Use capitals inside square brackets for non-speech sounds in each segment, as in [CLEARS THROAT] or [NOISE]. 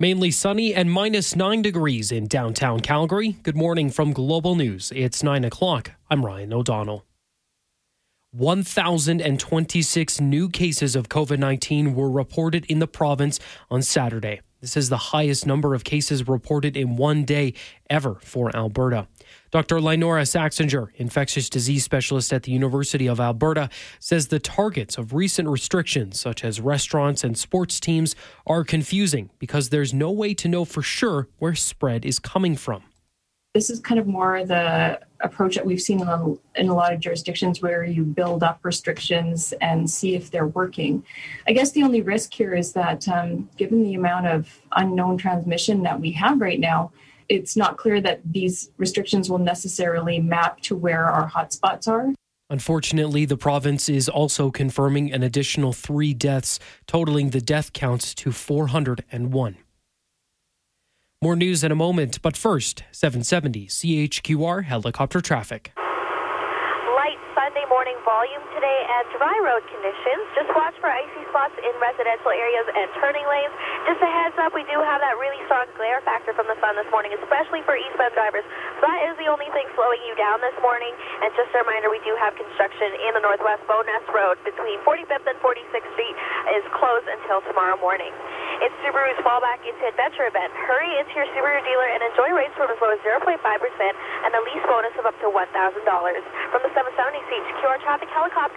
Mainly sunny and minus nine degrees in downtown Calgary. Good morning from Global News. It's nine o'clock. I'm Ryan O'Donnell. 1,026 new cases of COVID 19 were reported in the province on Saturday. This is the highest number of cases reported in one day ever for Alberta. Dr. Lynora Saxinger, infectious disease specialist at the University of Alberta, says the targets of recent restrictions, such as restaurants and sports teams, are confusing because there's no way to know for sure where spread is coming from. This is kind of more the approach that we've seen in a, in a lot of jurisdictions where you build up restrictions and see if they're working. I guess the only risk here is that um, given the amount of unknown transmission that we have right now, it's not clear that these restrictions will necessarily map to where our hotspots are. Unfortunately, the province is also confirming an additional three deaths, totaling the death counts to 401. More news in a moment, but first, 770 CHQR helicopter traffic. Light Sunday morning volume today and dry road conditions. Just watch for icy spots in residential areas and turning lanes. Just a heads up, we do have that really strong glare factor from the sun this morning, especially for eastbound drivers. So that is the only thing slowing you down this morning. And just a reminder, we do have construction in the northwest Bowness Road between 45th and 46th Street is closed until tomorrow morning. It's Subaru's fallback into adventure event. Hurry into your Subaru dealer and enjoy rates from as low as 0.5% and a lease bonus of up to $1,000. From the 770 CHQR traffic helicopter,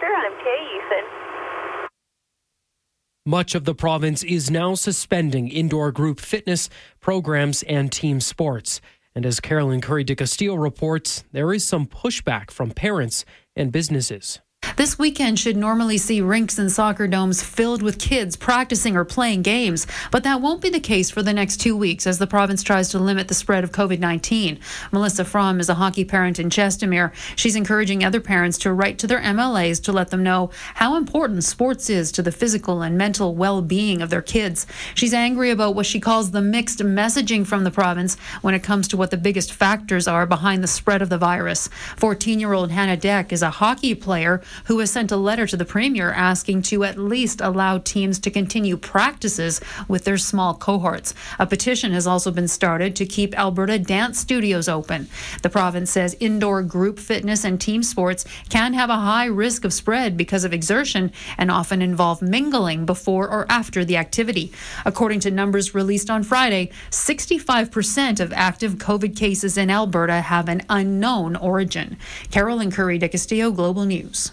Much of the province is now suspending indoor group fitness programs and team sports. And as Carolyn Kury de Castillo reports, there is some pushback from parents and businesses. This weekend should normally see rinks and soccer domes filled with kids practicing or playing games, but that won't be the case for the next two weeks as the province tries to limit the spread of COVID 19. Melissa Fromm is a hockey parent in Chestermere. She's encouraging other parents to write to their MLAs to let them know how important sports is to the physical and mental well being of their kids. She's angry about what she calls the mixed messaging from the province when it comes to what the biggest factors are behind the spread of the virus. 14 year old Hannah Deck is a hockey player who has sent a letter to the Premier asking to at least allow teams to continue practices with their small cohorts. A petition has also been started to keep Alberta dance studios open. The province says indoor group fitness and team sports can have a high risk of spread because of exertion and often involve mingling before or after the activity. According to numbers released on Friday, 65% of active COVID cases in Alberta have an unknown origin. Carolyn Kury de Castillo, Global News.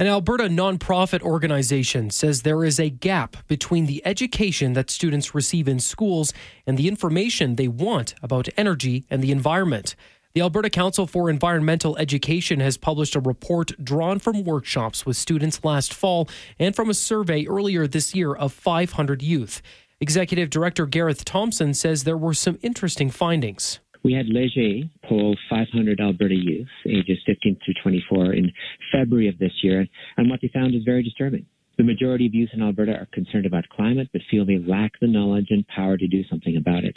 An Alberta nonprofit organization says there is a gap between the education that students receive in schools and the information they want about energy and the environment. The Alberta Council for Environmental Education has published a report drawn from workshops with students last fall and from a survey earlier this year of 500 youth. Executive Director Gareth Thompson says there were some interesting findings. We had Leger poll 500 Alberta youth, ages 15 through 24, in February of this year, and what they found is very disturbing. The majority of youth in Alberta are concerned about climate, but feel they lack the knowledge and power to do something about it.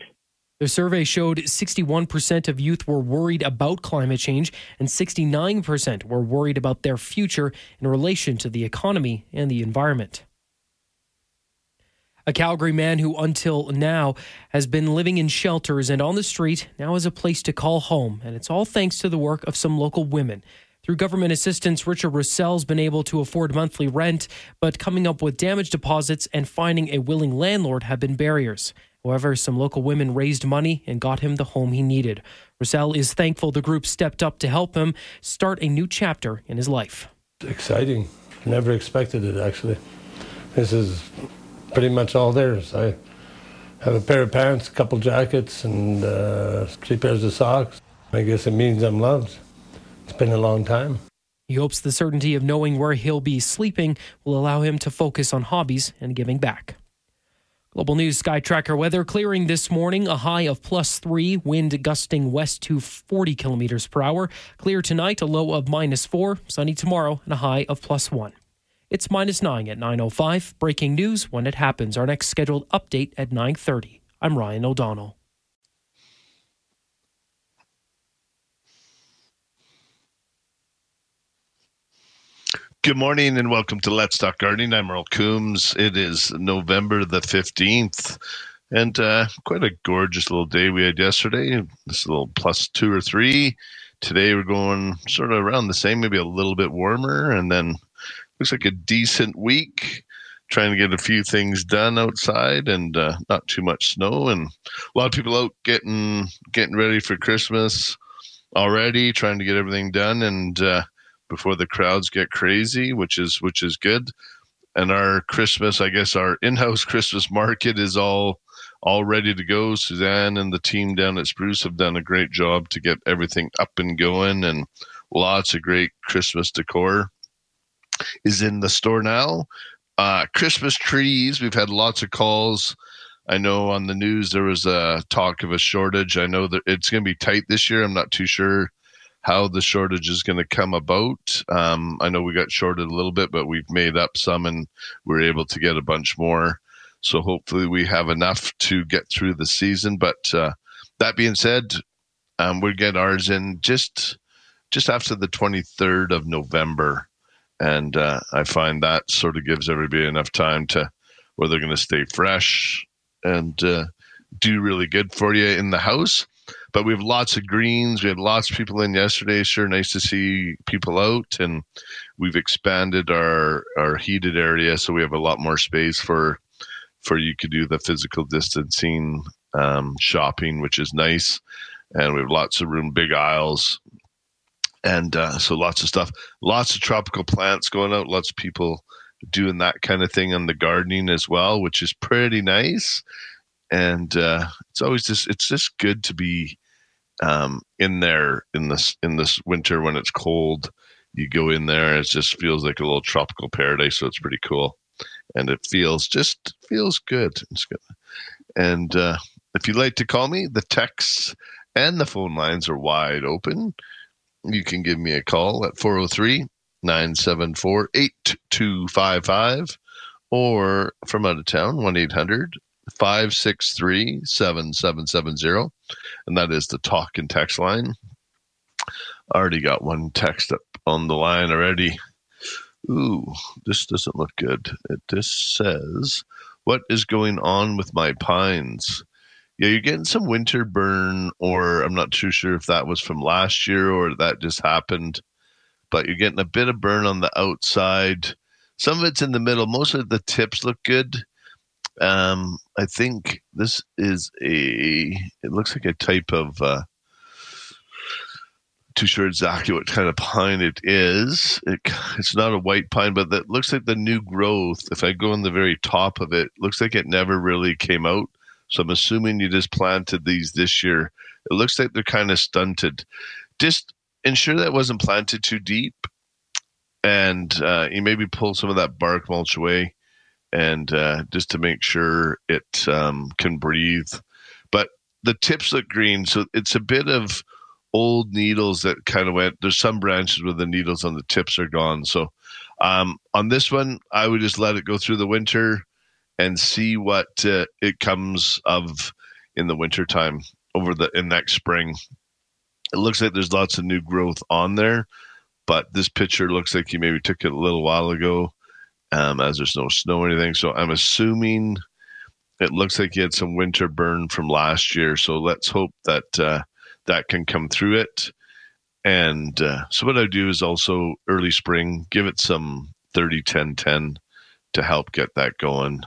The survey showed 61% of youth were worried about climate change, and 69% were worried about their future in relation to the economy and the environment. A Calgary man who, until now, has been living in shelters and on the street now has a place to call home. And it's all thanks to the work of some local women. Through government assistance, Richard Russell's been able to afford monthly rent, but coming up with damage deposits and finding a willing landlord have been barriers. However, some local women raised money and got him the home he needed. Russell is thankful the group stepped up to help him start a new chapter in his life. Exciting. Never expected it, actually. This is pretty much all theirs. I have a pair of pants, a couple jackets, and uh, three pairs of socks. I guess it means I'm loved. It's been a long time. He hopes the certainty of knowing where he'll be sleeping will allow him to focus on hobbies and giving back. Global News Sky Tracker weather clearing this morning, a high of plus three, wind gusting west to 40 kilometers per hour. Clear tonight, a low of minus four, sunny tomorrow, and a high of plus one. It's minus 9 at 9.05. Breaking news when it happens. Our next scheduled update at 9.30. I'm Ryan O'Donnell. Good morning and welcome to Let's Talk Gardening. I'm Earl Coombs. It is November the 15th. and uh, quite a gorgeous little day we had yesterday. This little plus two or three. Today we're going sort of around the same, maybe a little bit warmer, and then looks like a decent week. Trying to get a few things done outside, and uh, not too much snow, and a lot of people out getting getting ready for Christmas already, trying to get everything done, and uh, before the crowds get crazy, which is which is good. And our Christmas, I guess, our in-house Christmas market is all all ready to go. Suzanne and the team down at Spruce have done a great job to get everything up and going, and lots of great Christmas decor is in the store now. Uh, Christmas trees, we've had lots of calls. I know on the news there was a talk of a shortage. I know that it's going to be tight this year. I'm not too sure how the shortage is going to come about. Um, I know we got shorted a little bit, but we've made up some and we're able to get a bunch more. So hopefully we have enough to get through the season. But uh, that being said, um, we get ours in just just after the 23rd of November, and uh, I find that sort of gives everybody enough time to where they're going to stay fresh and uh, do really good for you in the house. But we have lots of greens. We had lots of people in yesterday. Sure, nice to see people out, and we've expanded our our heated area, so we have a lot more space for for you could do the physical distancing um, shopping, which is nice. And we have lots of room, big aisles, and uh, so lots of stuff, lots of tropical plants going out. Lots of people doing that kind of thing on the gardening as well, which is pretty nice. And uh, it's always just it's just good to be um, in there in this in this winter when it's cold. You go in there, it just feels like a little tropical paradise. So it's pretty cool and it feels just feels good. It's good. And uh, if you'd like to call me, the texts and the phone lines are wide open. You can give me a call at 403 974 8255 or from out of town, 1 800 563 7770. And that is the talk and text line. I already got one text up on the line already. Ooh, this doesn't look good. It just says, What is going on with my pines? Yeah, you're getting some winter burn, or I'm not too sure if that was from last year or that just happened, but you're getting a bit of burn on the outside. Some of it's in the middle. Most of the tips look good. Um, I think this is a, it looks like a type of, uh, too sure exactly what kind of pine it is. It, it's not a white pine, but that looks like the new growth. If I go on the very top of it, looks like it never really came out. So I'm assuming you just planted these this year. It looks like they're kind of stunted. Just ensure that wasn't planted too deep, and uh, you maybe pull some of that bark mulch away, and uh, just to make sure it um, can breathe. But the tips look green, so it's a bit of old needles that kind of went. There's some branches where the needles on the tips are gone. So um, on this one, I would just let it go through the winter and see what uh, it comes of in the winter time over the in next spring. It looks like there's lots of new growth on there, but this picture looks like you maybe took it a little while ago, um, as there's no snow or anything. So I'm assuming it looks like you had some winter burn from last year. So let's hope that uh, that can come through it. And uh, so what I do is also early spring, give it some 30, 10, 10 to help get that going.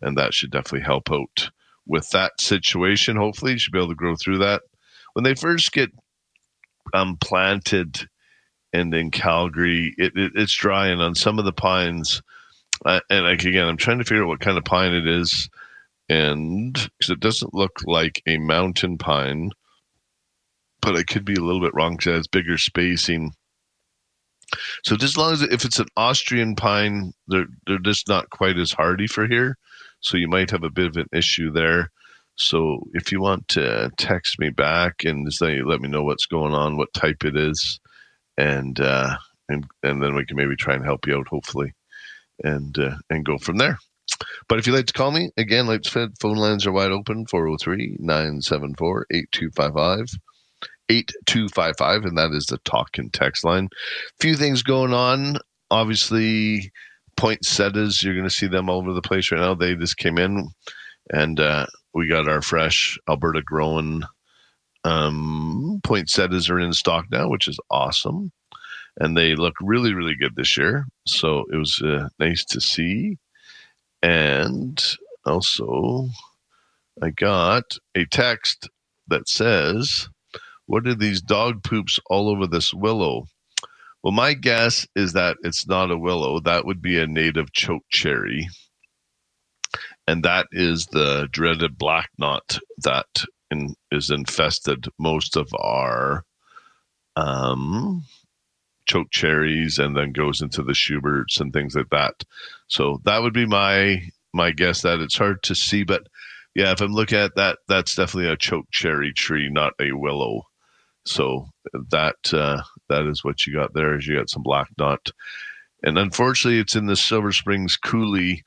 And that should definitely help out with that situation. Hopefully, you should be able to grow through that. When they first get um, planted and in Calgary, it, it, it's dry. And on some of the pines, uh, and like, again, I'm trying to figure out what kind of pine it is. And because it doesn't look like a mountain pine, but I could be a little bit wrong because it has bigger spacing. So just as long as if it's an Austrian pine, they're they're just not quite as hardy for here. So you might have a bit of an issue there. So if you want to text me back and say, let, me know what's going on, what type it is, and uh, and and then we can maybe try and help you out, hopefully, and uh, and go from there. But if you'd like to call me, again, like said, phone lines are wide open 403 974 8255. 8255, and that is the talk and text line. Few things going on. Obviously, poinsettias, you're going to see them all over the place right now. They just came in and uh, we got our fresh Alberta grown um, poinsettias are in stock now, which is awesome, and they look really really good this year. So it was uh, nice to see, and also I got a text that says, "What are these dog poops all over this willow?" Well, my guess is that it's not a willow. That would be a native choke cherry. And that is the dreaded black knot that in, is infested most of our um, choke cherries and then goes into the Schuberts and things like that. So that would be my my guess that it's hard to see, but yeah, if I'm looking at that, that's definitely a choke cherry tree, not a willow. So that uh, that is what you got there. Is you got some black knot, and unfortunately, it's in the Silver Springs coulee.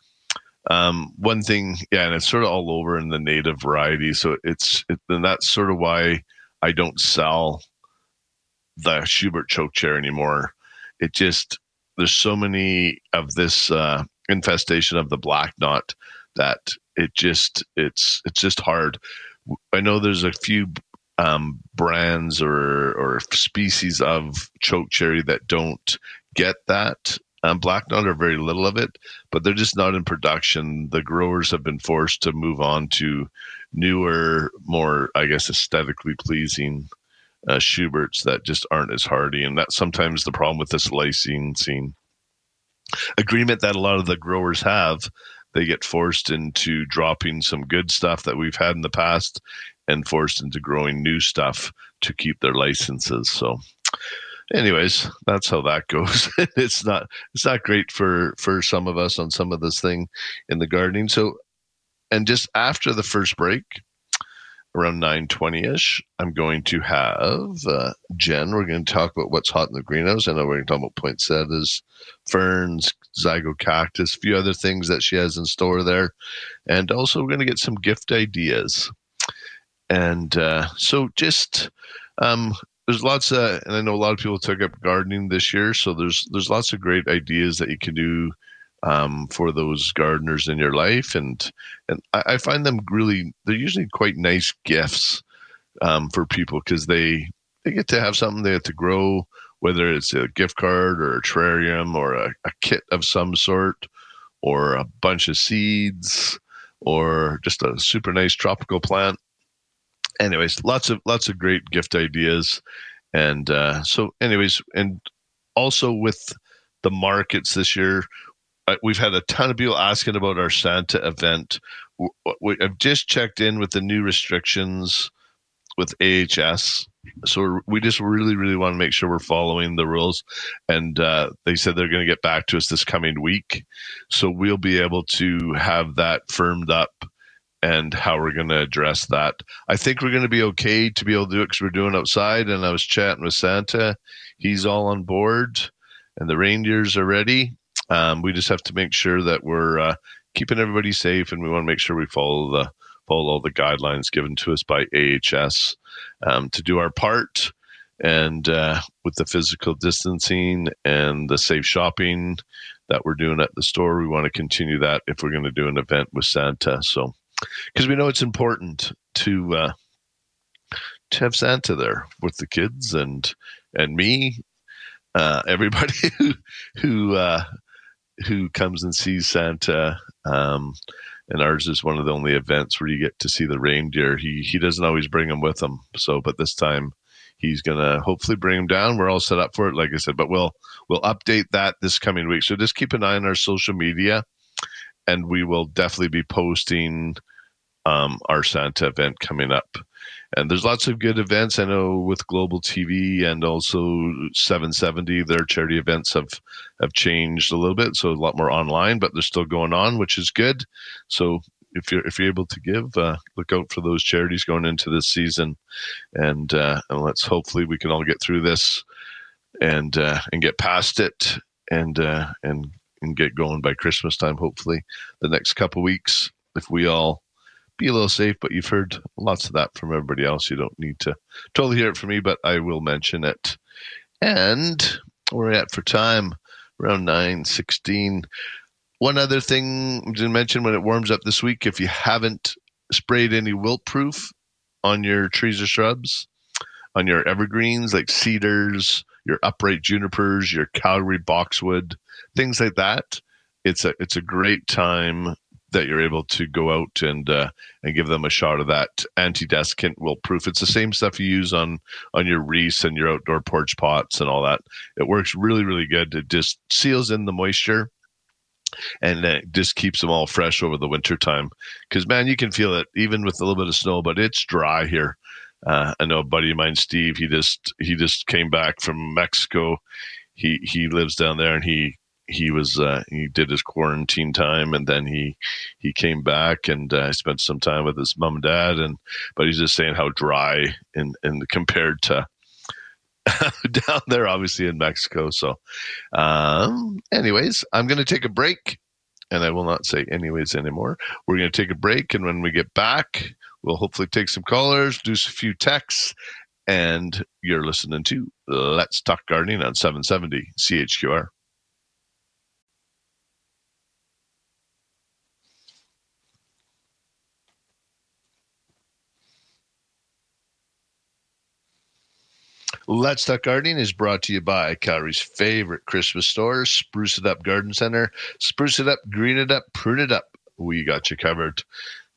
Um, one thing, yeah, and it's sort of all over in the native variety. So it's it, and that's sort of why I don't sell the Schubert choke chair anymore. It just there's so many of this uh, infestation of the black knot that it just it's it's just hard. I know there's a few um, brands or or species of choke cherry that don't get that um, black knot or very little of it, but they're just not in production. The growers have been forced to move on to newer, more I guess aesthetically pleasing uh, Schuberts that just aren't as hardy, and that's sometimes the problem with this licensing scene agreement that a lot of the growers have. They get forced into dropping some good stuff that we've had in the past and forced into growing new stuff to keep their licenses. So anyways, that's how that [LAUGHS] goes. it's not it's not great for for some of us on some of this thing in the gardening. So and just after the first break, around 9.20ish i'm going to have uh, jen we're going to talk about what's hot in the greenhouse i know we're going to talk about poinsettias ferns zygocactus a few other things that she has in store there and also we're going to get some gift ideas and uh, so just um, there's lots of, and I know a lot of people took up gardening this year, so there's there's lots of great ideas that you can do um, for those gardeners in your life, and and I, I find them really they're usually quite nice gifts um, for people because they they get to have something they have to grow, whether it's a gift card or a terrarium or a, a kit of some sort, or a bunch of seeds, or just a super nice tropical plant anyways, lots of lots of great gift ideas, and uh, so anyways, and also with the markets this year, uh, we've had a ton of people asking about our Santa event. We, I've just checked in with the new restrictions with AHS. So we just really, really want to make sure we're following the rules. And uh, they said they're going to get back to us this coming week. So we'll be able to have that firmed up and how we're going to address that. I think we're going to be okay to be able to do it because we're doing outside. And I was chatting with Santa; he's all on board, and the reindeers are ready. Um, we just have to make sure that we're uh, keeping everybody safe, and we want to make sure we follow the follow all the guidelines given to us by AHS um, to do our part. And uh, with the physical distancing and the safe shopping that we're doing at the store, we want to continue that if we're going to do an event with Santa. So because we know it's important to uh, to have Santa there with the kids and and me, uh, [LAUGHS] everybody who who uh, who comes and sees Santa. Um, and ours is one of the only events where you get to see the reindeer. He he doesn't always bring them with him, so but this time he's gonna hopefully bring them down. We're all set up for it, like I said, but we'll we'll update that this coming week. So just keep an eye on our social media, and we will definitely be posting um, our Santa event coming up. And there's lots of good events. I know with Global TV and also 770, their charity events have have changed a little bit, so a lot more online, but they're still going on, which is good. So if you're if you're able to give, uh, look out for those charities going into this season, and uh, and let's hopefully we can all get through this and uh, and get past it and uh, and and get going by Christmas time. Hopefully, the next couple weeks, if we all be a little safe, but you've heard lots of that from everybody else. You don't need to totally hear it from me, but I will mention it. And we're at for time around nine sixteen. one other thing to mention when it warms up this week, if you haven't sprayed any wilt proof on your trees or shrubs, on your evergreens like cedars, your upright junipers, your Calgary boxwood, things like that, it's a it's a great time that you're able to go out and uh, and give them a shot of that anti-desiccant wilt proof. It's the same stuff you use on on your wreaths and your outdoor porch pots and all that. It works really really good. It just seals in the moisture and it just keeps them all fresh over the winter time. Because man, you can feel it even with a little bit of snow, but it's dry here. Uh, I know a buddy of mine, Steve. He just he just came back from Mexico. He he lives down there, and he he was uh, he did his quarantine time, and then he he came back and uh, spent some time with his mom and dad. And but he's just saying how dry and and compared to [LAUGHS] down there, obviously in Mexico. So, um, anyways, I'm going to take a break, and I will not say anyways anymore. We're going to take a break, and when we get back, we'll hopefully take some callers, do a few texts, and you're listening to Let's Talk Gardening on 770 CHQR. Let's Talk Gardening is brought to you by Calgary's favorite Christmas store, Spruce It Up Garden Center. Spruce it up, green it up, prune it up. We got you covered.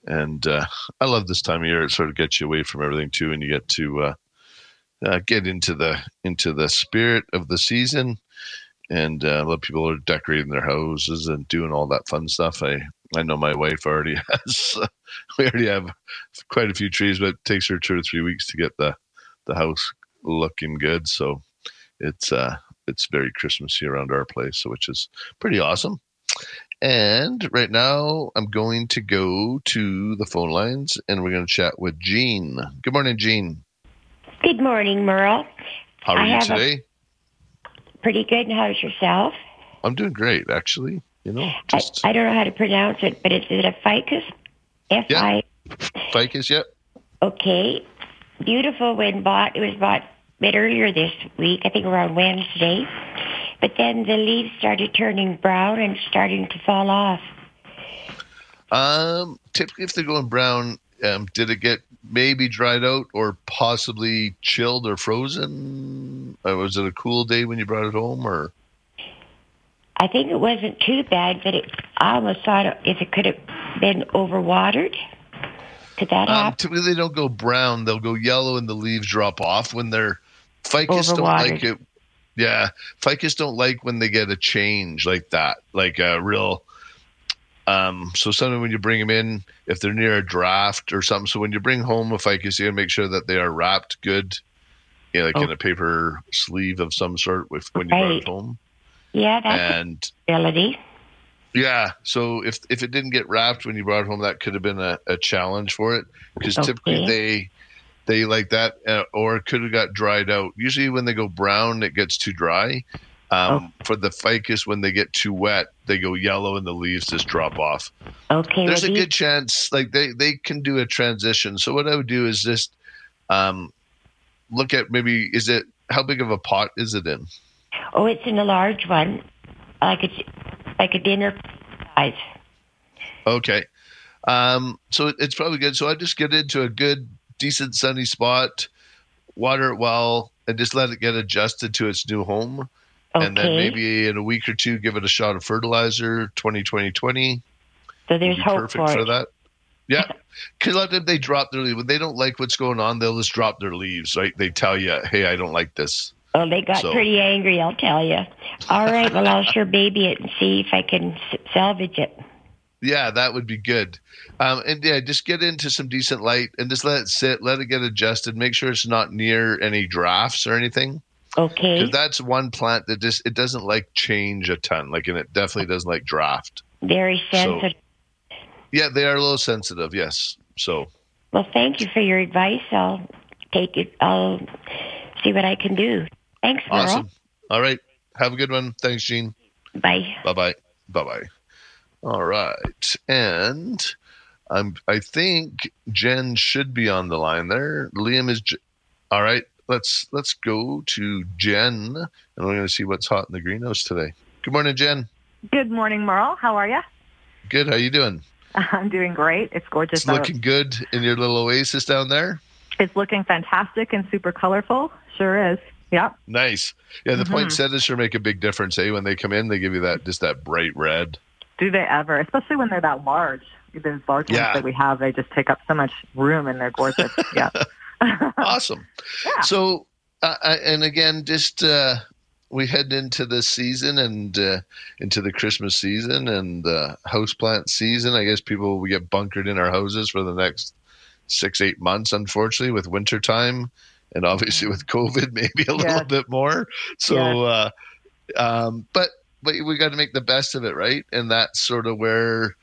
And uh, I love this time of year. It sort of gets you away from everything too, and you get to uh, uh, get into the into the spirit of the season. And uh, a lot of people are decorating their houses and doing all that fun stuff. I I know my wife already [LAUGHS] has. we already have quite a few trees, but it takes her two or three weeks to get the the house looking good. So it's uh it's very Christmassy around our place, which is pretty awesome. And right now, I'm going to go to the phone lines and we're going to chat with Jean. Good morning, Jean. Good morning, Merle. How are I you have a- today? Pretty good. And how's yourself? I'm doing great, actually. You know, I, just I don't know how to pronounce it, but is it a ficus? F I. ficus yet? Okay. Beautiful when bought. It was bought bit earlier this week, I think around Wednesday. But then the leaves started turning brown and starting to fall off. Um, typically, if they're going brown, um, did it get maybe dried out or possibly chilled or frozen? Uh, was it a cool day when you brought it home, or I think it wasn't too bad, but it, I almost thought if it could have been overwatered. Could that um, happen? typically they don't go brown; they'll go yellow, and the leaves drop off when they're ficus. Don't like it. Yeah, ficus don't like when they get a change like that, like a real. Um, so sometimes when you bring them in, if they're near a draft or something, so when you bring home a ficus, you gotta make sure that they are wrapped good, you know, like in Oh. a paper sleeve of some sort with when you bring it home. yeah, that's And a possibility. yeah, so if if it didn't get wrapped when you brought it home, that could have been a, a challenge for it because typically they they like that, uh, or it could have got dried out. Usually, when they go brown, it gets too dry. Um, For the ficus, when they get too wet, they go yellow and the leaves just drop off. Okay. There's a good chance, like they they can do a transition. So what I would do is just um, look at maybe is it how big of a pot is it in? Oh, it's in a large one, like it's like a dinner size. Okay. Um, so it's probably good. So I just get into a good, decent sunny spot, water it well, and just let it get adjusted to its new home. Okay. And then maybe in a week or two, give it a shot of fertilizer, 20 20 20. so there's hope perfect for for that. Yeah. Because a lot of them, they drop their leaves. When they don't like what's going on, they'll just drop their leaves, right? They tell you, hey, I don't like this. Oh, they got So- pretty angry, I'll tell you. All right, well, I'll [LAUGHS] sure baby it and see if I can salvage it. Yeah, that would be good. Um, and yeah, just get into some decent light and just let it sit, let it get adjusted. Make sure it's not near any drafts or anything. Okay. Because that's one plant that just it doesn't like change a ton. Like, and it definitely doesn't like draft. Very sensitive. Yeah, they are a little sensitive. Yes. So Well, thank you for your advice. I'll take it. I'll see what I can do. Thanks, Merle. awesome. All right. Have a good one. Thanks, Jean. Bye. Bye bye. Bye bye. All right. And I'm I think Jen should be on the line there. Liam is all right. Let's let's go to Jen and we're gonna see what's hot in the greenhouse today. Good morning, Jen. Good morning, Merle. How are you? Good. How you doing? [LAUGHS] I'm doing great. It's gorgeous. It's looking good in your little oasis down there. It's looking fantastic and super colorful. Sure is. Yeah. Nice. Yeah, the Mm-hmm. poinsettias sure make a big difference. Eh, when they come in, they give you that just that bright red. Do they ever? Especially when they're that large. Those large Yeah. ones that we have, they just take up so much room and they're gorgeous. [LAUGHS] yeah. [LAUGHS] awesome. Yeah. So, uh, and again, just uh, we head into the season and uh, into the Christmas season and uh, houseplant season. I guess people we get bunkered in our houses for the next six, eight months. Unfortunately, with winter time and obviously with COVID, [LAUGHS] maybe a little bit more. So, uh, um, but but we got to make the best of it, right? And that's sort of where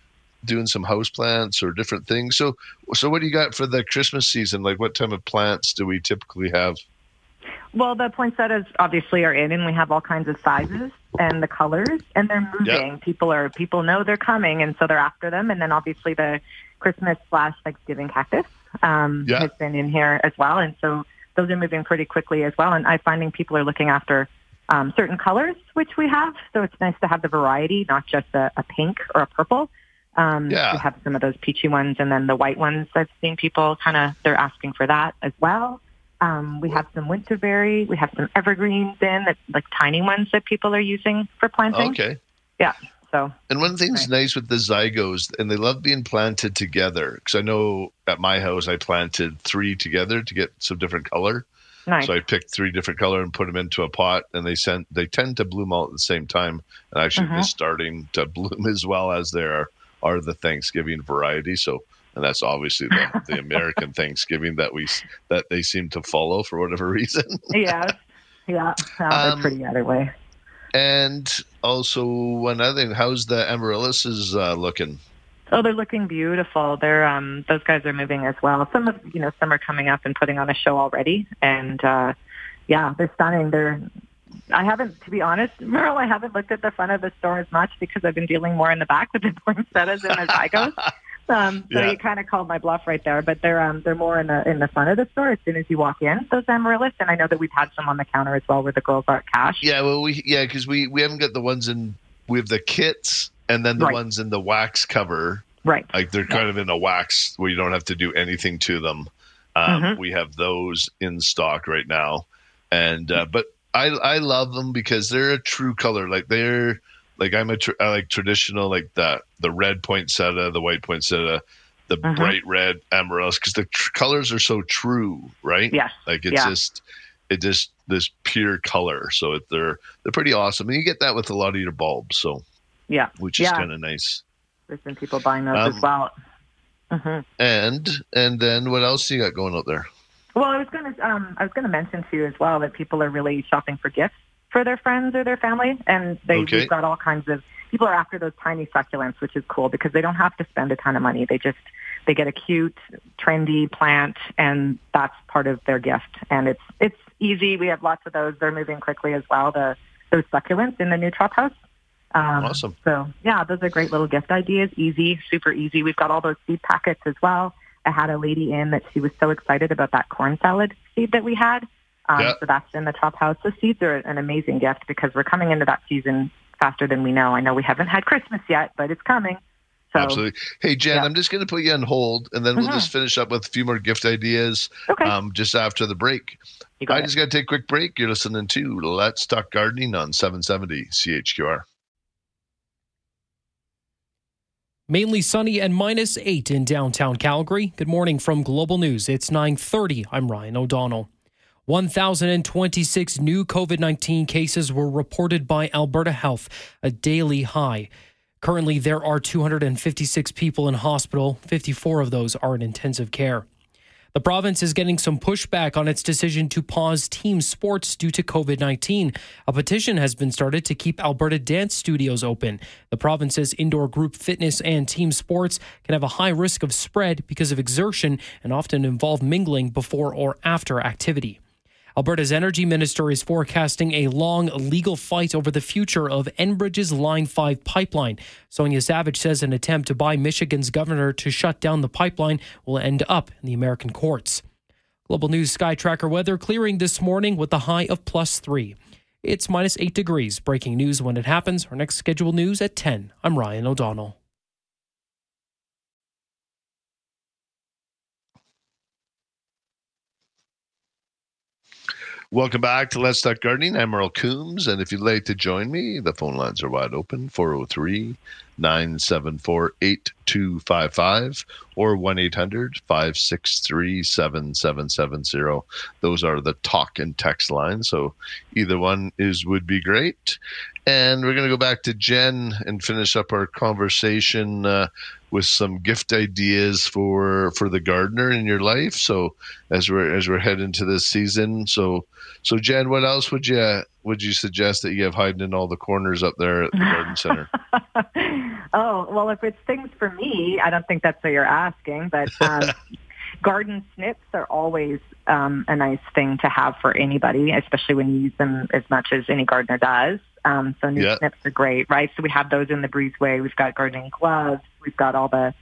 doing some house plants or different things. So, so what do you got for the Christmas season? Like, what type of plants do we typically have? Well, the poinsettias obviously are in, and we have all kinds of sizes and the colors, and they're moving. People are people know they're coming, and so they're after them. And then obviously the Christmas slash Thanksgiving cactus um, has been in here as well, and so those are moving pretty quickly as well. And I'm finding people are looking after um, certain colors, which we have. So it's nice to have the variety, not just a, a pink or a purple. Um, Yeah. We have some of those peachy ones, and then the white ones. I've seen people kind of they're asking for that as well. Um, we have some winterberry. We have some evergreens in that like tiny ones that people are using for planting. Okay. Yeah. So And one thing's nice with the zygos, and they love being planted together. Because I know at my house, I planted three together to get some different color. Nice. So I picked three different color and put them into a pot, and they sent they tend to bloom all at the same time. And actually, Mhm. they're starting to bloom [LAUGHS] as well as there are, are the Thanksgiving variety. So, and that's obviously the, [LAUGHS] the American Thanksgiving that we that they seem to follow for whatever [LAUGHS] reason. yeah. Yeah. They're Um, pretty either way. And also another thing, how's the amaryllis uh, looking? Oh, they're looking beautiful. They're um those guys are moving as well. Some of you know some are coming up and putting on a show already, and uh yeah, they're stunning. They're I haven't, to be honest, [LAUGHS] Merle, I haven't looked at the front of the store as much because I've been dealing more in the back with the poinsettias and the zygos. [LAUGHS] Um, so Yeah. you kind of called my bluff right there, but they're um, they're more in the in the front of the store as soon as you walk in. Those amaryllis, and I know that we've had some on the counter as well, where the girls are cash. Yeah, well, we yeah, because we we haven't got the ones in. We have the kits and then the Right. ones in the wax cover. Right. Like they're kind of in a wax where you don't have to do anything to them. Um, Mhm. We have those in stock right now, and uh, but I I love them because they're a true color. Like they're like I'm a tr- I like traditional like the the red poinsettia, the white poinsettia, the Mhm. bright red amaryllis because the tr- colors are so true, right? yeah Like it's Yeah. just it just this pure color. So it, they're they're pretty awesome, and you get that with a lot of your bulbs. So Yeah. which is Yeah. kind of nice. There's been people buying those Um, as well. hmm And and then what else you got going up there? Well, I was going to um, I was going to mention to you as well that people are really shopping for gifts for their friends or their family, and they Okay. we've got all kinds of people are after those tiny succulents, which is cool because they don't have to spend a ton of money. They just they get a cute, trendy plant, and that's part of their gift. And it's it's easy. We have lots of those. They're moving quickly as well. The those succulents in the new Trop House. Um, Awesome. So yeah, those are great little gift ideas. Easy, super easy. We've got all those seed packets as well. I had a lady in that she was so excited about that corn salad seed that we had. Um, Yeah. So that's in the top house. The seeds are an amazing gift because we're coming into that season faster than we know. I know we haven't had Christmas yet, but it's coming. So Absolutely. Hey Jen, yeah. I'm just going to put you on hold, and then we'll Mhm. just finish up with a few more gift ideas okay, um, just after the break. you got I just got to take a quick break. You're listening to Let's Talk Gardening on 770 CHQR. Mainly sunny and minus 8 in downtown Calgary. Good morning from Global News. It's 9:30. I'm Ryan O'Donnell. 1026 new COVID-19 cases were reported by Alberta Health, a daily high. Currently there are 256 people in hospital, 54 of those are in intensive care. The province is getting some pushback on its decision to pause team sports due to COVID 19. A petition has been started to keep Alberta dance studios open. The province says indoor group fitness and team sports can have a high risk of spread because of exertion and often involve mingling before or after activity. Alberta's energy minister is forecasting a long legal fight over the future of Enbridge's Line 5 pipeline. Sonya Savage says an attempt to by Michigan's governor to shut down the pipeline will end up in the American courts. Global News Sky Tracker weather clearing this morning with a high of plus three. It's minus 8 degrees. Breaking news when it happens. Our next scheduled news at 10. I'm Ryan O'Donnell. Welcome back to Let's Talk Gardening. I'm Earl Coombs, and if you'd like to join me, the phone lines are wide open 403 974 8255 or 1 800 563 7770. Those are the talk and text lines, so either one is would be great. And we're going to go back to Jen and finish up our conversation uh, with some gift ideas for for the gardener in your life. So as we're as we're heading to this season, so so Jen, what else would you would you suggest that you have hiding in all the corners up there at the garden center? [LAUGHS] oh well, if it's things for me, I don't think that's what you're asking, but. [LAUGHS] Um, garden snips are always um, a nice thing to have for anybody, especially when you use them as much as any gardener does. Um, so new yeah. snips are great, right? So we have those in the breezeway. We've got gardening gloves. We've got all the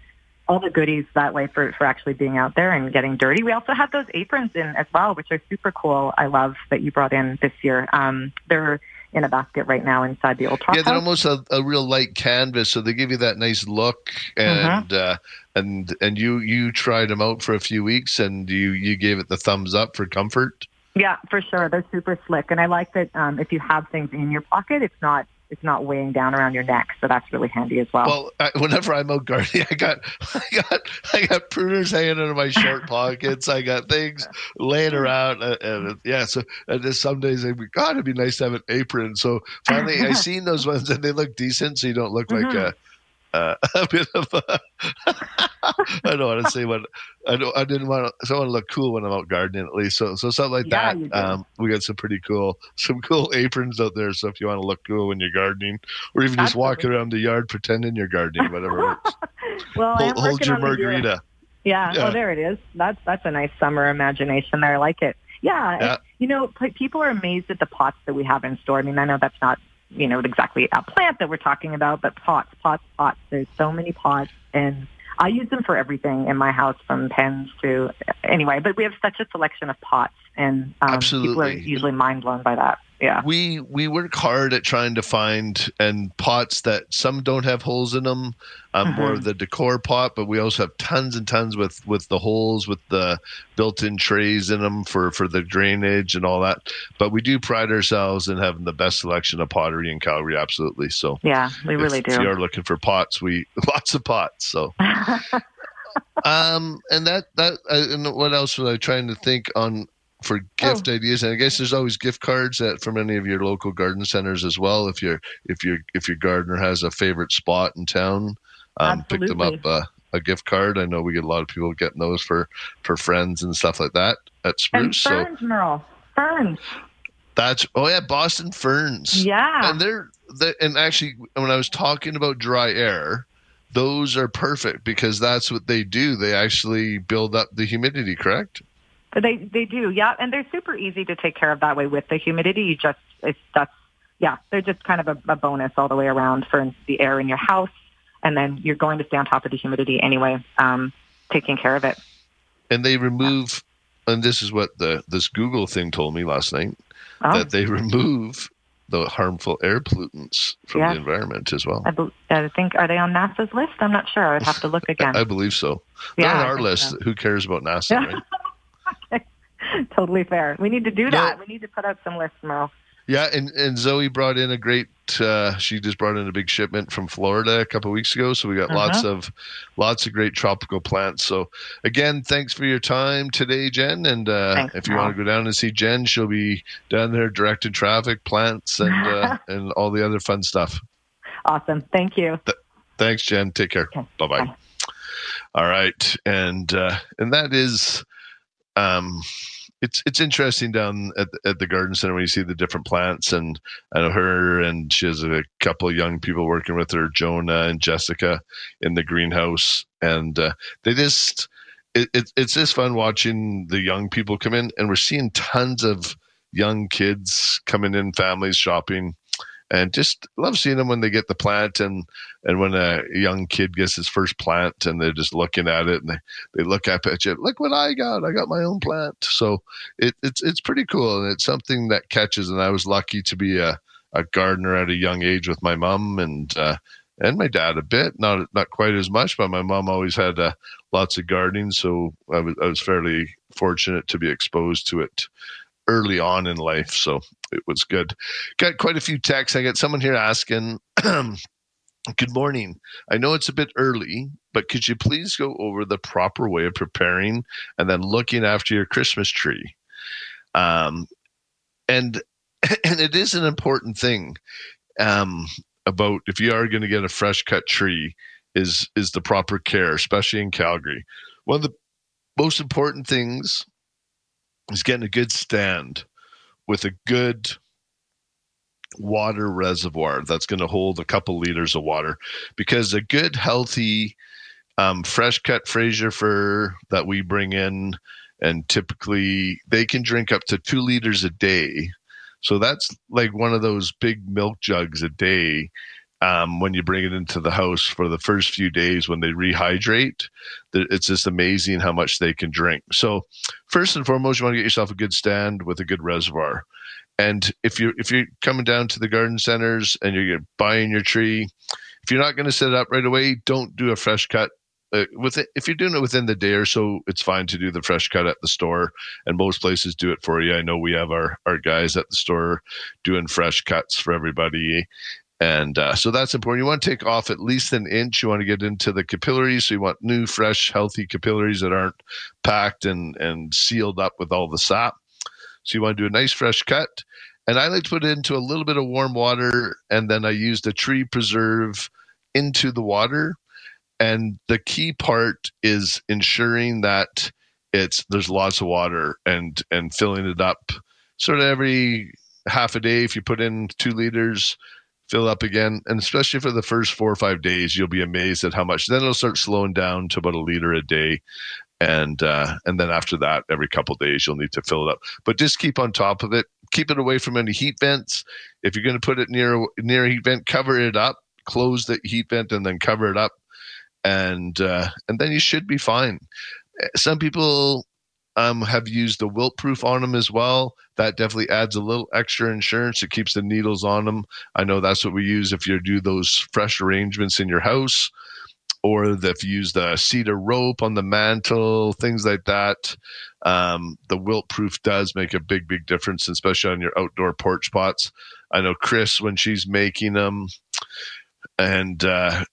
all the goodies that way for, for actually being out there and getting dirty. We also have those aprons in as well, which are super cool. I love that you brought in this year. Um, they're in a basket right now inside the old top. Yeah, they're almost a, a, real light canvas, so they give you that nice look. And mm-hmm. uh, and and you you tried them out for a few weeks, and you you gave it the thumbs up for comfort. Yeah, for sure. They're super slick, and I like that. Um, if you have things in your pocket, it's not it's not weighing down around your neck, so that's really handy as well. Well, I, whenever I'm out gardening, I got [LAUGHS] I got I got pruners hanging out of my shirt [LAUGHS] pockets. I got things laying around, uh, and yeah. So and then some days I God, it'd be nice to have an apron. So finally, I [LAUGHS] seen those ones, and they look decent, so you don't look mm-hmm. like a uh, [LAUGHS] a bit of a [LAUGHS] I don't want to say what I don't I didn't want to, so I want to look cool when I'm out gardening at least. So so something like yeah, that. Um, we got some pretty cool some cool [LAUGHS] aprons out there. So if you want to look cool when you're gardening, or even just walking around the yard pretending you're gardening, whatever works. well, hold, hold your margarita. Yeah. yeah. Oh, there it is. That's that's a nice summer imagination there. I like it. Yeah. yeah. you know, people are amazed at the pots that we have in store. I mean, I know that's not you know, exactly a plant that we're talking about, but pots, pots, pots. There's so many pots and I use them for everything in my house from pens to anyway, but we have such a selection of pots and um, people are usually mind blown by that yeah. We we work hard at trying to find and pots that some don't have holes in them um, mm-hmm. more of the decor pot but we also have tons and tons with with the holes with the built-in trays in them for for the drainage and all that. But we do pride ourselves in having the best selection of pottery in calgary absolutely. So yeah we really if, do if you are looking for pots we [LAUGHS] lots of pots so. [LAUGHS] Um and that that uh, and what else was i trying to think on for gift oh. ideas. And i guess there's always gift cards at from any of your local garden centers as well. If your if your if your gardener has a favorite spot in town um, pick them up uh, a gift card. I know we get a lot of people getting those for for friends and stuff like that at spruce. And ferns so merle. Ferns. That's oh yeah boston ferns. Yeah. And they're, they and actually when i was talking about dry air those are perfect because that's what they do. They actually build up the humidity correct they they do, yeah, and they're super easy to take care of that way with the humidity. You just it's that's yeah, they're just kind of a, a bonus all the way around for the air in your house, and then you're going to stay on top of the humidity anyway, um, taking care of it. And they remove, yeah. and this is what the this Google thing told me last night oh. that they remove the harmful air pollutants from the environment as well. I, be- I, think are they on NASA's list? I'm not sure. I'd have to look [LAUGHS] again. I believe so. They're yeah, on our list. So. Who cares about NASA? [LAUGHS] Right? [LAUGHS] totally fair. We need to do that. No. We need to put out some lists, Merle. Yeah, and, and Zoe brought in a great. Uh, she just brought in a big shipment from Florida a couple weeks ago, so we got uh-huh. lots of lots of great tropical plants. So again, thanks for your time today, Jen. And uh, thanks, if you want to go down and see Jen, she'll be down there directing traffic, plants, and uh, [LAUGHS] and all the other fun stuff. Awesome. Thank you. Th- thanks, Jen. Take care. Okay. Bye bye. All right, and uh, and that is um, it's it's interesting down at at the garden center when you see the different plants and I know her and she has a couple of young people working with her, Jonah and Jessica, in the greenhouse, and uh, they just it, it, it's just fun watching the young people come in, and we're seeing tons of young kids coming in, families shopping, and just love seeing them when they get the plant and and when a young kid gets his first plant and they're just looking at it and they, they look up at you look what i got. I got my own plant. So it, it's it's pretty cool and it's something that catches and i was lucky to be a, a gardener at a young age with my mom and uh, and my dad a bit not not quite as much but my mom always had uh, lots of gardening so I was, I was fairly fortunate to be exposed to it early on in life. So it was good. Got quite a few texts. I got someone here asking, [CLEARS THROAT] Good morning. I know it's a bit early, but could you please go over the proper way of preparing and then looking after your Christmas tree? Um, and [CLEARS THROAT] and it is an important thing um, about if you are going to get a fresh cut tree is is the proper care, especially in Calgary. One of the most important things is getting a good stand with a good water reservoir that's going to hold a couple liters of water. Because a good healthy um, fresh cut fraser fir that we bring in and typically they can drink up to two liters a day. So that's like one of those big milk jugs a day um, when you bring it into the house for the first few days when they rehydrate. It's just amazing how much they can drink. So, first and foremost, you want to get yourself a good stand with a good reservoir. And if you're if you're coming down to the garden centers and you're buying your tree, if you're not going to set it up right away, don't do a fresh cut. Uh, with it, if you're doing it within the day or so, it's fine to do the fresh cut at the store, and most places do it for you. I know we have our our guys at the store doing fresh cuts for everybody, and uh, so that's important. You want to take off at least an inch. You want to get into the capillaries. So you want new, fresh, healthy capillaries that aren't packed and, and sealed up with all the sap. So you want to do a nice, fresh cut. And I like to put it into a little bit of warm water. And then I use the tree preserve into the water. And the key part is ensuring that it's there's lots of water and and filling it up sort of every half a day if you put in two liters fill up again. And especially for the first four or five days, you'll be amazed at how much. Then it'll start slowing down to about a liter a day. And uh, and then after that, every couple days you'll need to fill it up. But just keep on top of it. Keep it away from any heat vents. If you're going to put it near near a heat vent, cover it up. Close the heat vent and then cover it up, and uh, and then you should be fine. Some people um, have used the wilt proof on them as well. That definitely adds a little extra insurance. It keeps the needles on them. I know that's what we use if you do those fresh arrangements in your house, or if you use the cedar rope on the mantle, things like that. Um, the wilt proof does make a big, big difference, especially on your outdoor porch pots. I know Chris when she's making them, and uh,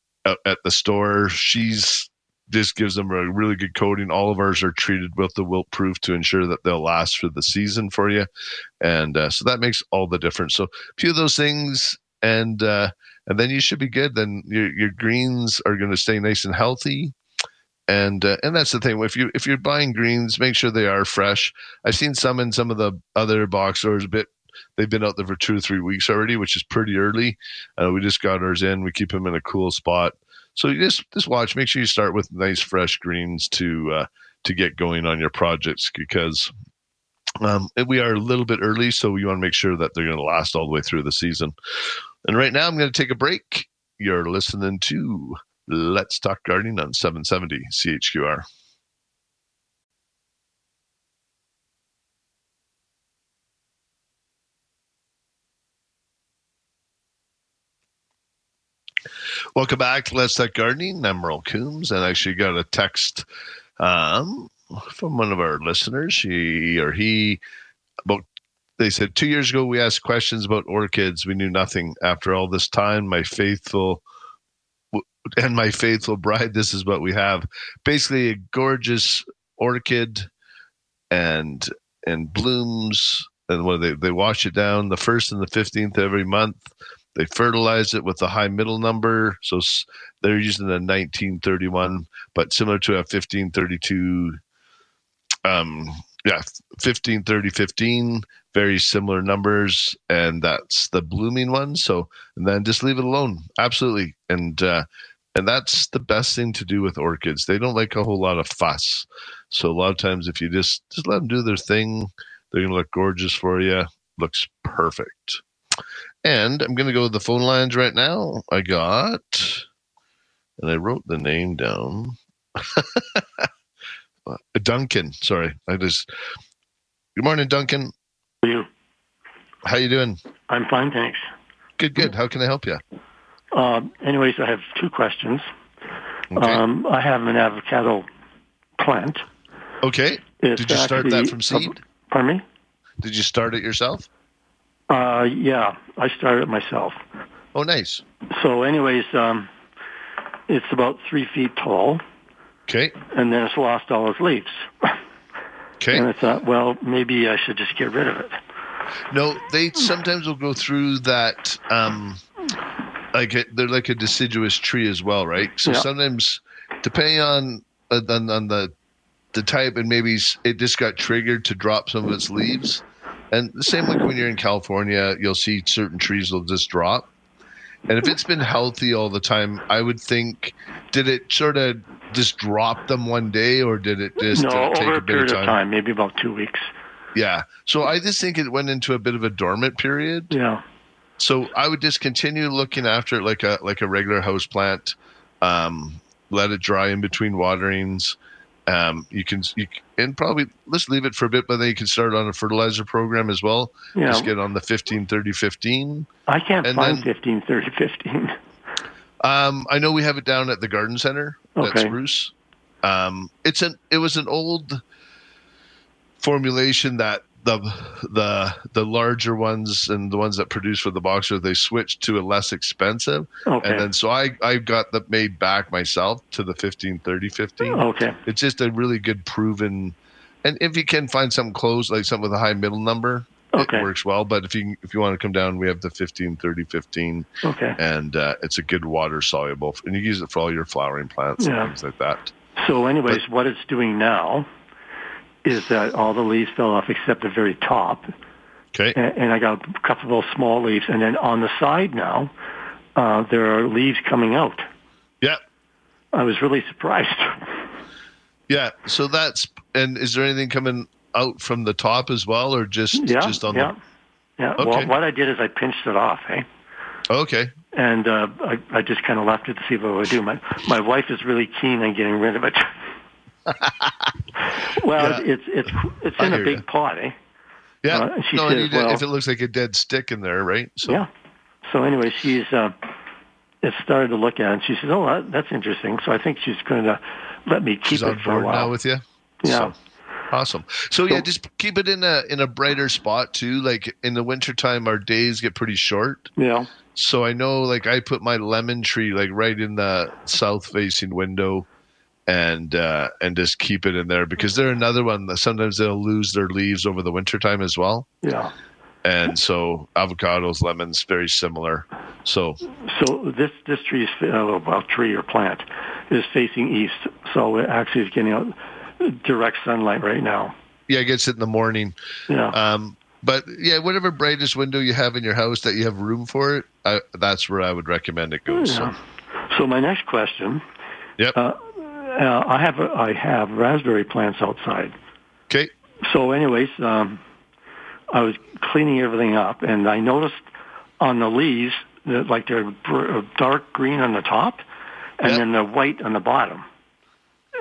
at the store, she's this gives them a really good coating. All of ours are treated with the wilt proof to ensure that they'll last for the season for you, and uh, so that makes all the difference. So a few of those things, and uh, and then you should be good. Then your your greens are going to stay nice and healthy, and uh, and that's the thing. If you if you're buying greens, make sure they are fresh. I've seen some in some of the other box stores a bit they've been out there for two or three weeks already, which is pretty early. Uh, we just got ours in. We keep them in a cool spot. So just just watch. Make sure you start with nice fresh greens to uh, to get going on your projects because um, we are a little bit early, so you want to make sure that they're going to last all the way through the season. And right now, I'm going to take a break. You're listening to Let's Talk Gardening on 770 CHQR. Welcome back to Let's Talk Gardening. I'm Merle Coombs, and I actually got a text um, from one of our listeners. She or he about they said two years ago we asked questions about orchids. We knew nothing. After all this time, my faithful and my faithful bride, this is what we have. Basically, a gorgeous orchid and and blooms and what they they wash it down the first and the fifteenth every month they fertilize it with a high middle number. So they're using a 1931, but similar to a 1532. Um, yeah, 15, 30, 15, very similar numbers. And that's the blooming one. So, and then just leave it alone. Absolutely. And, uh, and that's the best thing to do with orchids. They don't like a whole lot of fuss. So a lot of times, if you just just let them do their thing, they're gonna look gorgeous for you. Looks perfect. And I'm going to go to the phone lines right now. I got, and I wrote the name down. [LAUGHS] Duncan. Sorry, I just. Good morning, Duncan. How are you? How you doing? I'm fine, thanks. Good, good. How can I help you? Uh, anyways, I have two questions. Okay. Um, I have an avocado plant. okay. It's Did you start that from seed? Pardon me? Did you start it yourself? Uh, yeah, I started it myself. Oh, nice. So, anyways, um, it's about three feet tall, Okay. and then it's lost all its leaves. Okay. And I thought, well, maybe I should just get rid of it. No, they sometimes will go through that. Um, like a, they're like a deciduous tree as well, right? So Yeah. sometimes, depending on uh, on, on the the type, and maybe it just got triggered to drop some of its leaves. And the same like when you're in California, you'll see certain trees will just drop. And if it's been healthy all the time, I would think, did it sort of just drop them one day, or did it just no, uh, take over a a bit period of of time? time, maybe about two weeks. Yeah. So I just think it went into a bit of a dormant period. Yeah. So I would just continue looking after it like a like a regular house plant. Um, let it dry in between waterings. Um, you can you and probably let's leave it for a bit, but then you can start on a fertilizer program as well. Yeah. Just get on the 15, 30, 15. I can't And find then- 15, 30, 15. Um, I know we have it down at the garden center. That's Bruce. Um, it's an it was an old formulation that the the the larger ones and the ones that produce for the boxer they switched to a less expensive Okay. and then so i i got that made back myself to the 15 30 15 Okay. it's just a really good proven and if you can find something close like something with a high middle number Okay. it works well but if you if you want to come down we have the 15 30 15 Okay. and uh, it's a good water soluble and you use it for all your flowering plants Yeah. and things like that So, anyways, what it's doing now is that all the leaves fell off except the very top, okay and, and I got a couple of those small leaves, and then on the side now, uh, there are leaves coming out. yeah I was really surprised. Yeah. So that's and is there anything coming out from the top as well, or just yeah, just on the? yeah, yeah. Okay. Well, what I did is I pinched it off, eh? Okay. And uh, I, I just kind of left it to see what it would do. My my wife is really keen on getting rid of it. [LAUGHS] [LAUGHS] well, Yeah. it's it's it's in a big ya. pot, eh? Yeah. Uh, she no, says, you well- if it looks like a dead stick in there, right? So Yeah. So anyway, she's uh, it started to look at it, and she says, "Oh, that, that's interesting." So I think she's going to let me keep she's it on for a while. now with you. yeah. So, awesome. So, yeah, just keep it in a in a brighter spot too. Like in the wintertime, our days get pretty short. yeah. So I know, like, I put my lemon tree like right in the south facing window, and uh, and just keep it in there because they're another one that sometimes they'll lose their leaves over the wintertime as well. Yeah. and so avocados, lemons, very similar. So So this this tree is uh, well tree or plant is facing east, so it actually is getting out direct sunlight right now. yeah, it gets it in the morning. Yeah. Um, but yeah, whatever brightest window you have in your house that you have room for it, I, that's where I would recommend it goes. So, So my next question. Yep. Uh, uh, I have I have raspberry plants outside. okay. So, anyways, um, I was cleaning everything up, and I noticed on the leaves that like they're uh, dark green on the top, and Yep. then they're white on the bottom.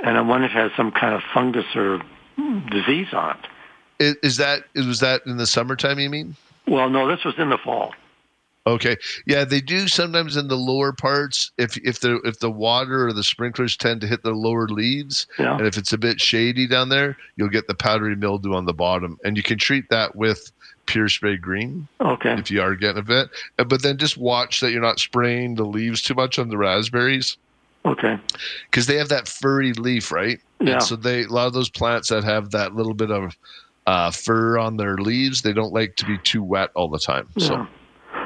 And I wonder if it has some kind of fungus or disease on it. Is, is that was that in the summertime? You mean? Well, no, this was in the fall. Okay. Yeah, they do sometimes in the lower parts if if the if the water or the sprinklers tend to hit the lower leaves Yeah. and if it's a bit shady down there, you'll get the powdery mildew on the bottom. And you can treat that with pure spray green Okay. if you are getting a bit. Uh, But then just watch that you're not spraying the leaves too much on the raspberries Okay. because they have that furry leaf, right? Yeah. And so they a lot of those plants that have that little bit of uh, fur on their leaves, they don't like to be too wet all the time. So Yeah.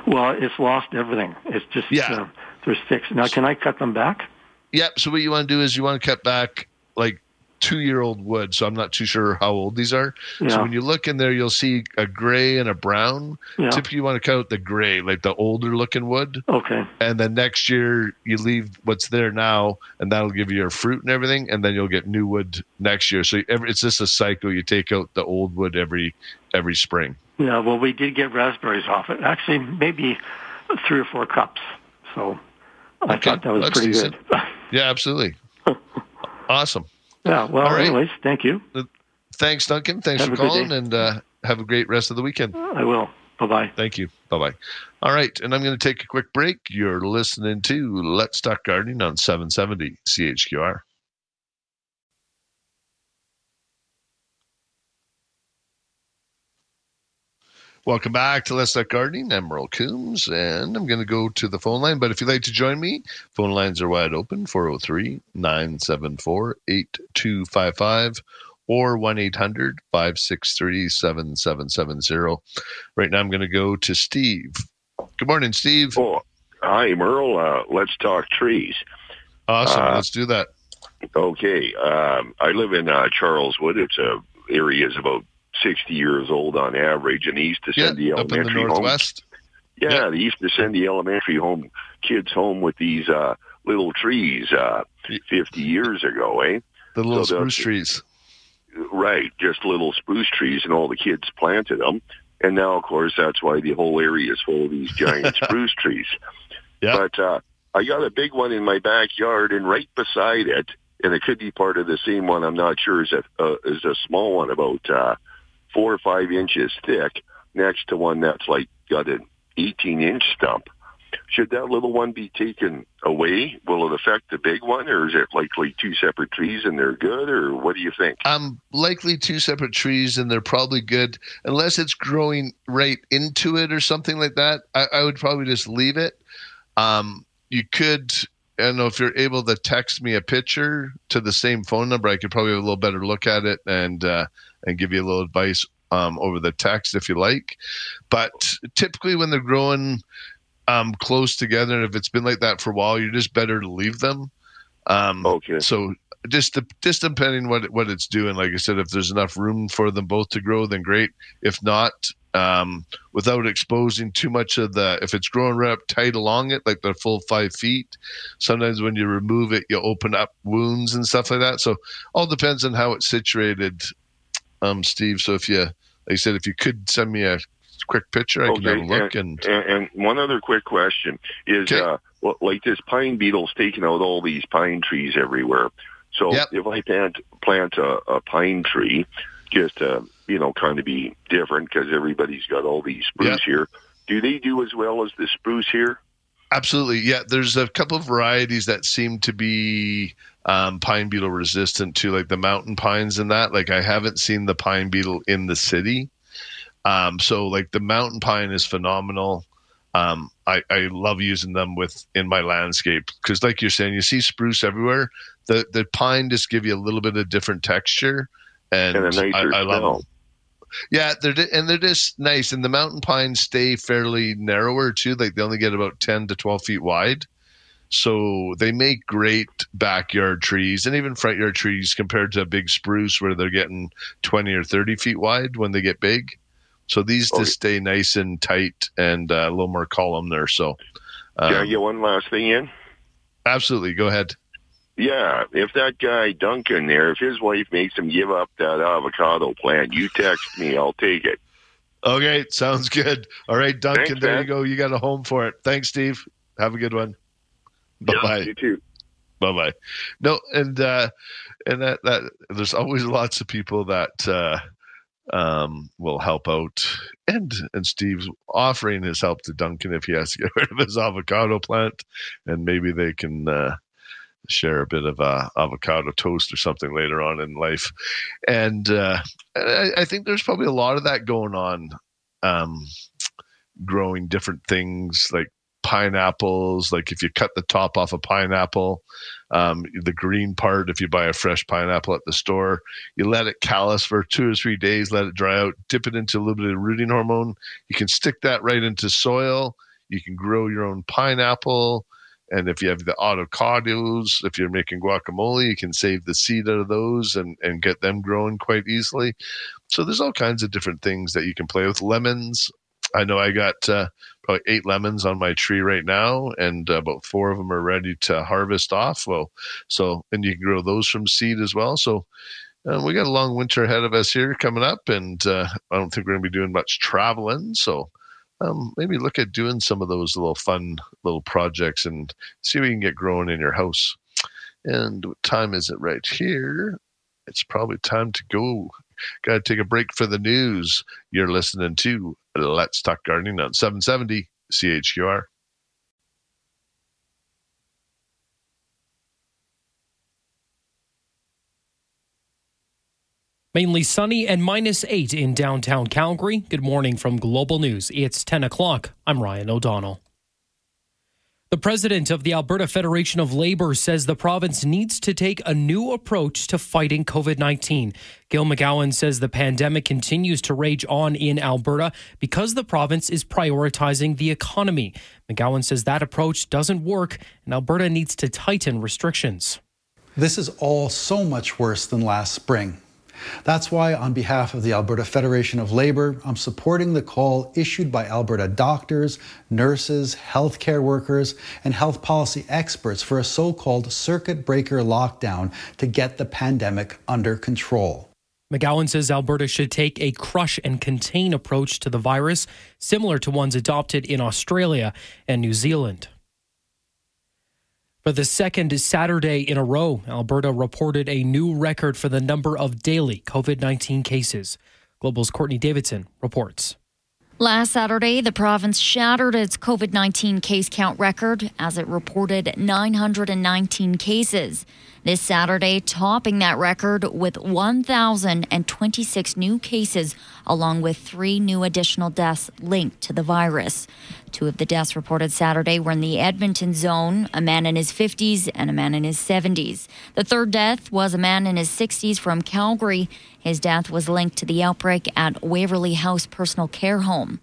Well, it's lost everything. It's just Yeah. uh, there's sticks. Now, can I cut them back? Yep. So what you want to do is you want to cut back like two year old wood. So I'm not too sure how old these are. Yeah. So when you look in there, you'll see a gray and a brown. Yeah. Typically, you want to cut out the gray, like the older looking wood. Okay. And then next year, you leave what's there now, and that'll give you your fruit and everything. And then you'll get new wood next year. So every, it's just a cycle. You take out the old wood every every spring. Yeah, well, we did get raspberries off it. Actually, maybe three or four cups. So I Okay, thought that was that's pretty decent. good. Yeah, absolutely. [LAUGHS] awesome. yeah, well, right. anyways, thank you. Thanks, Duncan. Thanks Have for calling, and uh, have a great rest of the weekend. I will. Bye bye. Thank you. Bye bye. All right, and I'm going to take a quick break. You're listening to Let's Talk Gardening on 770 CHQR. Welcome back to Let's Talk Gardening. I'm Merle Coombs, and I'm going to go to the phone line. But if you'd like to join me, phone lines are wide open 403 974 8255 or 1 800 563 7770. Right now, I'm going to go to Steve. Good morning, Steve. Oh, hi, Merle. Uh, let's talk trees. Awesome. uh, Let's do that. Okay. Um, I live in uh, Charleswood. It's a area is about 60 years old on average, and they used to Yeah, send the in the elementary home. Yeah, Yeah. they used to send the elementary home kids home with these uh, little trees uh, 50 years ago, eh? The little So the- spruce trees. Right, just little spruce trees, and all the kids planted them. And now, of course, that's why the whole area is full of these giant [LAUGHS] spruce trees. Yeah. But uh, I got a big one in my backyard, and right beside it, and it could be part of the same one. I'm not sure. Is a uh, is a small one about uh, four or five inches thick, next to one that's like got an 18 inch stump. Should that little one be taken away? Will it affect the big one, or is it likely two separate trees and they're good, or what do you think? Um, likely two separate trees, and they're probably good unless it's growing right into it or something like that. I, I would probably just leave it. Um, you could, I don't know if you're able to text me a picture to the same phone number. I could probably have a little better look at it and uh, and give you a little advice um, over the text if you like. But typically, when they're growing um, close together, and if it's been like that for a while, you're just better to leave them. Um, Okay. so just de- just depending what what it's doing. Like I said, if there's enough room for them both to grow, then great. If not, um, without exposing too much of the, if it's growing right up tight along it, like the full five feet, sometimes when you remove it, you open up wounds and stuff like that. So all depends on how it's situated, um, Steve. So if you, like I said, if you could send me a quick picture, I can have a look and. and, and one other quick question is, Okay. uh, well, like this pine beetle's taking out all these pine trees everywhere. So Yep. if I plant plant a, a pine tree, just to you know, kind of be different because everybody's got all these spruce Yep. here. Do they do as well as the spruce here? Absolutely. Yeah. There's a couple of varieties that seem to be um, pine beetle resistant to like the mountain pines and that. Like I haven't seen the pine beetle in the city. Um, so like the mountain pine is phenomenal. Um, I, I love using them with in my landscape because like you're saying, you see spruce everywhere. The the pine just give you a little bit of different texture and, And I, I love them. Yeah, they're di- and they're just nice. And the mountain pines stay fairly narrower too. Like they only get about ten to twelve feet wide, so they make great backyard trees and even front yard trees compared to a big spruce where they're getting twenty or thirty feet wide when they get big. So these Oh, just stay nice and tight and uh, a little more column there. So, um, Can I get one last thing in? absolutely, go ahead. Yeah, if that guy Duncan there, if his wife makes him give up that avocado plant, you text me, I'll take it. Okay, sounds good. All right, Duncan, Thanks, there man. you go. You got a home for it. Thanks, Steve. Have a good one. Bye Yeah, bye. you too. bye bye no and uh and that that there's always [LAUGHS] lots of people that uh um will help out and and steve's offering his help to duncan if he has to get [LAUGHS] rid of his avocado plant and maybe they can uh share a bit of uh, avocado toast or something later on in life. And uh I, I think there's probably a lot of that going on um growing different things like pineapples like if you cut the top off a pineapple um, the green part if you buy a fresh pineapple at the store you let it callus for two or three days let it dry out dip it into a little bit of rooting hormone. You can stick that right into soil. You can grow your own pineapple and if you have the avocados if you're making guacamole you can save the seed out of those and, and get them growing quite easily so there's all kinds of different things that you can play with lemons i know i got uh, probably eight lemons on my tree right now, and uh, about four of them are ready to harvest off. Well, so and you can grow those from seed as well. So uh, we got a long winter ahead of us here coming up, and uh, I don't think we're going to be doing much traveling. So um, maybe look at doing some of those little fun little projects and see what you can get growing in your house. And what time is it right here? It's probably time to go. Got to take a break for the news. You're listening to Let's Talk Gardening on 770 CHQR. Mainly sunny and minus eight in downtown Calgary. Good morning from Global News. It's 10 o'clock. I'm Ryan O'Donnell. The president of the Alberta Federation of Labor says the province needs to take a new approach to fighting COVID 19. Gil McGowan says the pandemic continues to rage on in Alberta because the province is prioritizing the economy. McGowan says that approach doesn't work and Alberta needs to tighten restrictions. This is all so much worse than last spring. That's why, on behalf of the Alberta Federation of Labor, I'm supporting the call issued by Alberta doctors, nurses, healthcare workers, and health policy experts for a so called circuit breaker lockdown to get the pandemic under control. McGowan says Alberta should take a crush and contain approach to the virus, similar to ones adopted in Australia and New Zealand. For the second Saturday in a row, Alberta reported a new record for the number of daily COVID 19 cases. Global's Courtney Davidson reports. Last Saturday, the province shattered its COVID 19 case count record as it reported 919 cases. This Saturday, topping that record with 1,026 new cases, along with three new additional deaths linked to the virus. Two of the deaths reported Saturday were in the Edmonton zone a man in his 50s and a man in his 70s. The third death was a man in his 60s from Calgary. His death was linked to the outbreak at Waverley House Personal Care Home.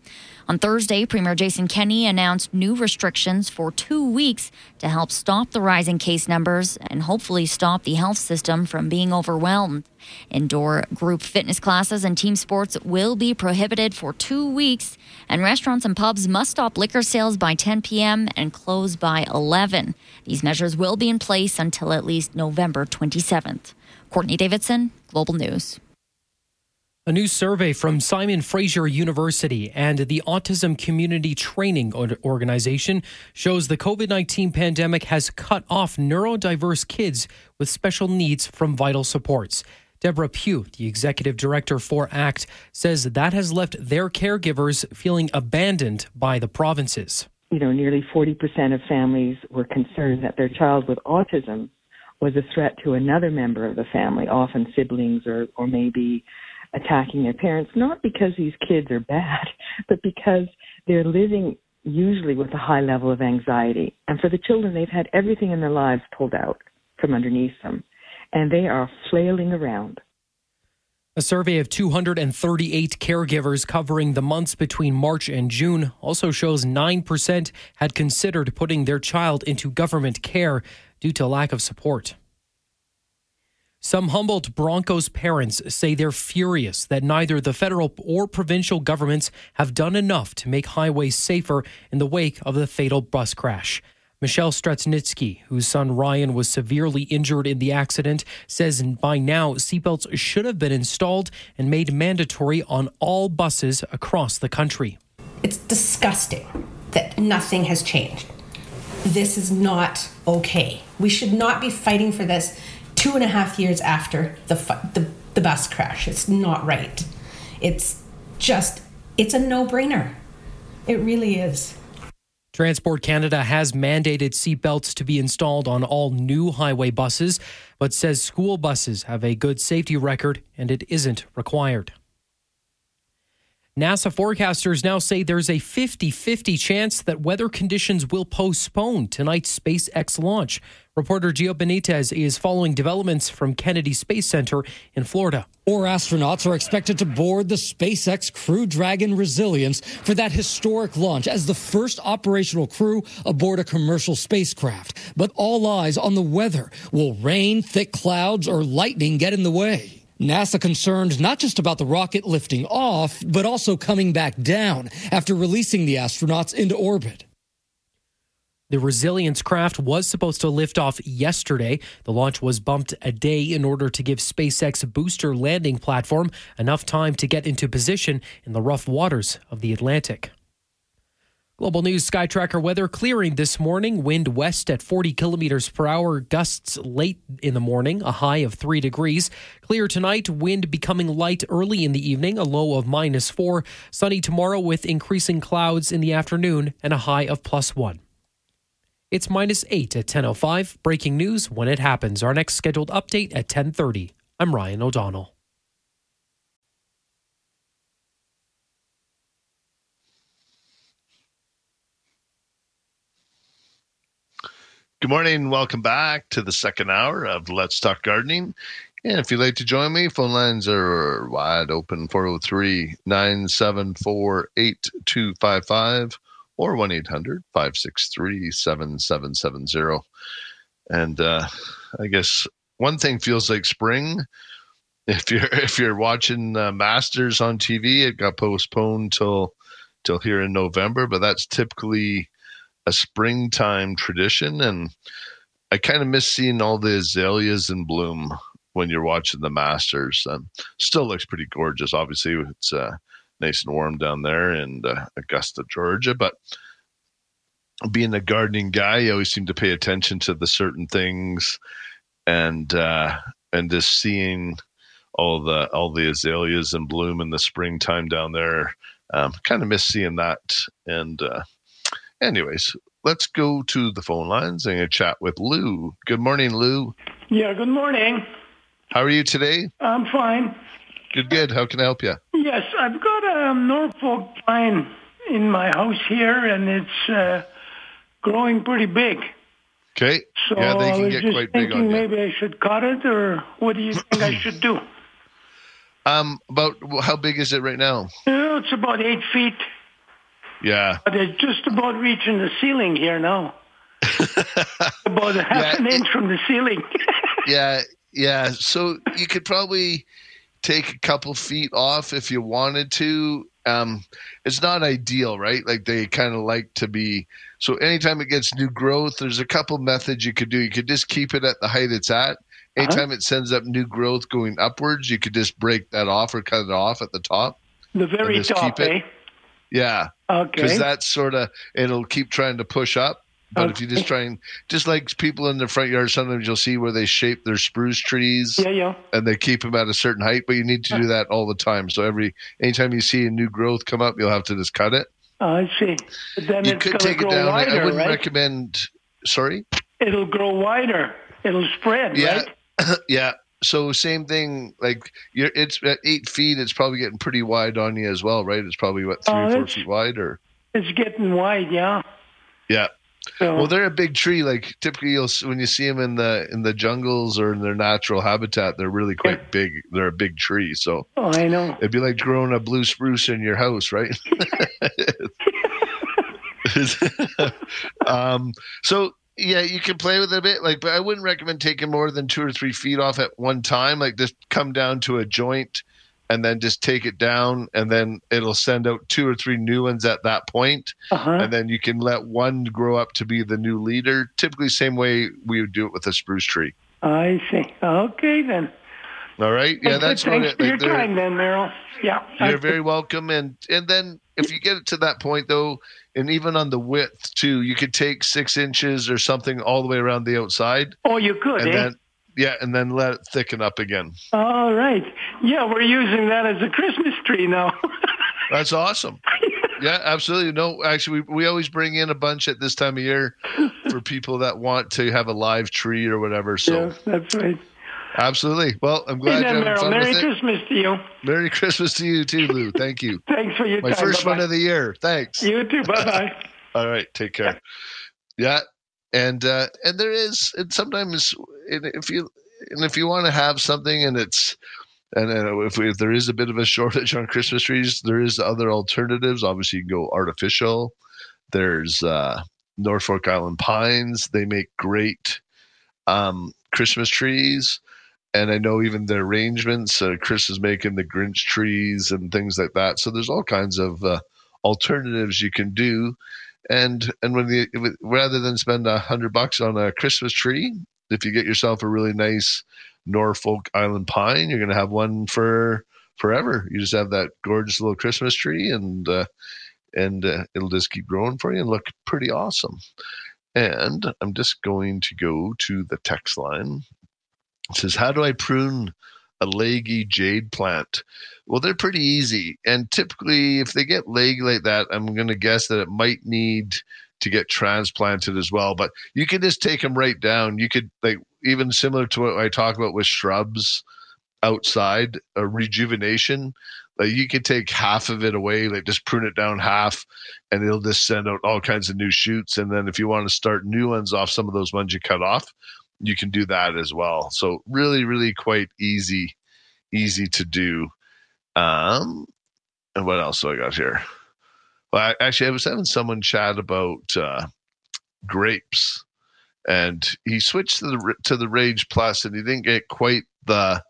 On Thursday, Premier Jason Kenney announced new restrictions for two weeks to help stop the rising case numbers and hopefully stop the health system from being overwhelmed. Indoor group fitness classes and team sports will be prohibited for two weeks, and restaurants and pubs must stop liquor sales by 10 p.m. and close by 11. These measures will be in place until at least November 27th. Courtney Davidson, Global News. A new survey from Simon Fraser University and the Autism Community Training Organization shows the COVID 19 pandemic has cut off neurodiverse kids with special needs from vital supports. Deborah Pugh, the executive director for ACT, says that has left their caregivers feeling abandoned by the provinces. You know, nearly 40% of families were concerned that their child with autism was a threat to another member of the family, often siblings or, or maybe attacking their parents, not because these kids are bad, [LAUGHS] but because they're living usually with a high level of anxiety. And for the children, they've had everything in their lives pulled out from underneath them, and they are flailing around. A survey of 238 caregivers covering the months between March and June also shows 9% had considered putting their child into government care due to lack of support. Some Humboldt Broncos parents say they're furious that neither the federal or provincial governments have done enough to make highways safer in the wake of the fatal bus crash. Michelle Straschnitzki, whose son Ryan was severely injured in the accident, says by now seatbelts should have been installed and made mandatory on all buses across the country. It's disgusting that nothing has changed. This is not okay. We should not be fighting for this two and a half years after the, the, the bus crash. It's not right. It's just, it's a no brainer. It really is. Transport Canada has mandated seatbelts to be installed on all new highway buses, but says school buses have a good safety record and it isn't required. NASA forecasters now say there's a 50 50 chance that weather conditions will postpone tonight's SpaceX launch. Reporter Gio Benitez is following developments from Kennedy Space Center in Florida. Four astronauts are expected to board the SpaceX Crew Dragon Resilience for that historic launch as the first operational crew aboard a commercial spacecraft. But all eyes on the weather. Will rain, thick clouds, or lightning get in the way? NASA concerned not just about the rocket lifting off, but also coming back down after releasing the astronauts into orbit. The Resilience craft was supposed to lift off yesterday. The launch was bumped a day in order to give SpaceX booster landing platform enough time to get into position in the rough waters of the Atlantic. Global News Sky Tracker weather clearing this morning. Wind west at 40 kilometers per hour. Gusts late in the morning, a high of 3 degrees. Clear tonight, wind becoming light early in the evening, a low of minus 4. Sunny tomorrow with increasing clouds in the afternoon and a high of plus 1. It's minus 8 at 10.05. Breaking news when it happens. Our next scheduled update at 10.30. I'm Ryan O'Donnell. Good morning. Welcome back to the second hour of Let's Talk Gardening. And if you'd like to join me, phone lines are wide open 403 974 8255 or 1 800 563 7770. And uh, I guess one thing feels like spring. If you're if you're watching uh, Masters on TV, it got postponed till till here in November, but that's typically a springtime tradition, and I kind of miss seeing all the azaleas in bloom when you're watching the Masters. Um, still looks pretty gorgeous. Obviously, it's uh, nice and warm down there in uh, Augusta, Georgia, but being a gardening guy, I always seem to pay attention to the certain things, and uh, and just seeing all the all the azaleas in bloom in the springtime down there. Um, kind of miss seeing that, and uh, Anyways, let's go to the phone lines and chat with Lou. Good morning, Lou. Yeah, good morning. How are you today? I'm fine. Good, good. How can I help you? Yes, I've got a Norfolk pine in my house here, and it's uh, growing pretty big. Okay. So yeah, they can get quite big on you. maybe I should cut it, or what do you [CLEARS THROAT] think I should do? Um, about how big is it right now? Uh, it's about eight feet, Yeah. but it's just about reaching the ceiling here now. [LAUGHS] about half an inch from the ceiling. [LAUGHS] yeah, yeah. So you could probably take a couple feet off if you wanted to. Um, it's not ideal, right? Like they kind of like to be. So anytime it gets new growth, there's a couple methods you could do. You could just keep it at the height it's at. Anytime it sends up new growth going upwards, you could just break that off or cut it off at the top. the very top, eh? Yeah. Okay. Because that's sort of it'll keep trying to push up. But if you just try and just like people in the front yard, sometimes you'll see where they shape their spruce trees. Yeah, yeah. And they keep them at a certain height, but you need to do that all the time. So every anytime you see a new growth come up, you'll have to just cut it. Oh, I see. But then you it's could take it down. I- wider, I wouldn't right? recommend. Sorry. It'll grow wider. It'll spread, Yeah. right? [CLEARS THROAT] yeah. So same thing. Like you're, it's at eight feet. It's probably getting pretty wide on you as well, right? It's probably what three Oh, or four feet wide, or It's getting wide, yeah. yeah. So- Well, they're a big tree. Like typically, you'll when you see them in the in the jungles or in their natural habitat, they're really quite big. They're a big tree. So Oh, I know. it'd be like growing a blue spruce in your house, right? [LAUGHS] um, so yeah, you can play with it a bit, like, but I wouldn't recommend taking more than two or three feet off at one time. Like, just come down to a joint and then just take it down, and then it'll send out two or three new ones at that point, Uh-huh. and then you can let one grow up to be the new leader. Typically, same way we would do it with a spruce tree. I see. Okay, then. All right, yeah, that's what it. for your time, then, Merle Yeah. You're very welcome. And and then if you get it to that point though, and even on the width too, you could take six inches or something all the way around the outside. Oh, you could, and eh? then yeah, and then let it thicken up again. All right. Yeah, we're using that as a Christmas tree now. [LAUGHS] That's awesome. Yeah, absolutely. No, actually, we, we always bring in a bunch at this time of year for people that want to have a live tree or whatever. So yeah, that's right. absolutely. Well, I'm glad then, you're having Merrill, fun Merry with it. Christmas to you. Merry Christmas to you too, Lou. Thank you. [LAUGHS] Thanks for your My time. first one Bye-bye. of the year. Thanks. You too. Bye bye. [LAUGHS] All right, take care. Yeah, and uh, and there is, and sometimes if you and if you want to have something, and it's and uh, if, if there is a bit of a shortage on Christmas trees, there is other alternatives. Obviously, you can go artificial. There's uh, Norfolk Island pines. They make great um, Christmas trees. And I know even the arrangements, uh, Chris is making the Grinch trees and things like that. So there's all kinds of uh, alternatives you can do and and when the rather than spend a hundred bucks on a Christmas tree, if you get yourself a really nice Norfolk Island pine, you're going to have one for forever. You just have that gorgeous little Christmas tree, and uh, and uh, it'll just keep growing for you and look pretty awesome. And I'm just going to go to the text line. It says, "How do I prune a leggy jade plant?" Well, they're pretty easy, and typically, if they get leggy like that, I'm going to guess that it might need to get transplanted as well. But you can just take them right down. You could like even similar to what I talk about with shrubs outside, a rejuvenation. Like you could take half of it away, like just prune it down half, and it'll just send out all kinds of new shoots. And then if you want to start new ones off some of those ones you cut off, you can do that as well. So really, really quite easy, easy to do. Um, and what else do I got here? Well, I, actually, I was having someone chat about uh, grapes, and he switched to the to the Rage Plus, and he didn't get quite the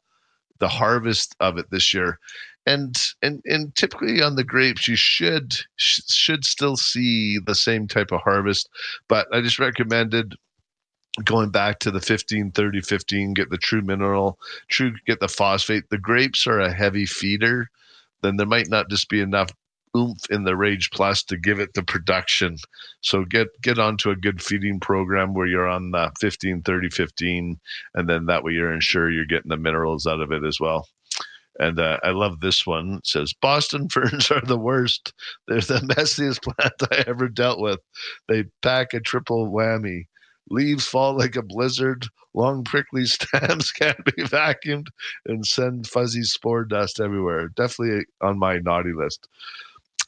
the harvest of it this year. And and and typically on the grapes, you should sh- should still see the same type of harvest, but I just recommended going back to the 15 30 15 get the true mineral true get the phosphate the grapes are a heavy feeder then there might not just be enough oomph in the Rage Plus to give it the production. So get get onto a good feeding program where you're on the 15, 30, 15, and then that way you're ensure you're getting the minerals out of it as well. And uh, I love this one. It says Boston [LAUGHS] ferns are the worst. They're the messiest [LAUGHS] plant I ever dealt with. They pack a triple whammy. Leaves fall like a blizzard. Long prickly [LAUGHS] stems can't be vacuumed and send fuzzy spore dust everywhere. Definitely on my naughty list.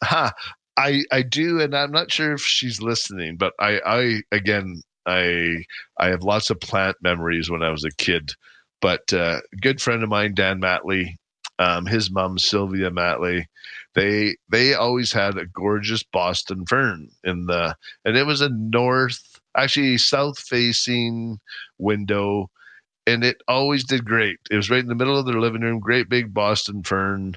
Ha, I I do, and I'm not sure if she's listening, but I I again I I have lots of plant memories when I was a kid. But uh, a good friend of mine, Dan Matley, um, his mom Sylvia Matley, they they always had a gorgeous Boston fern in the, and it was a north, actually south facing window, and it always did great. It was right in the middle of their living room, great big Boston fern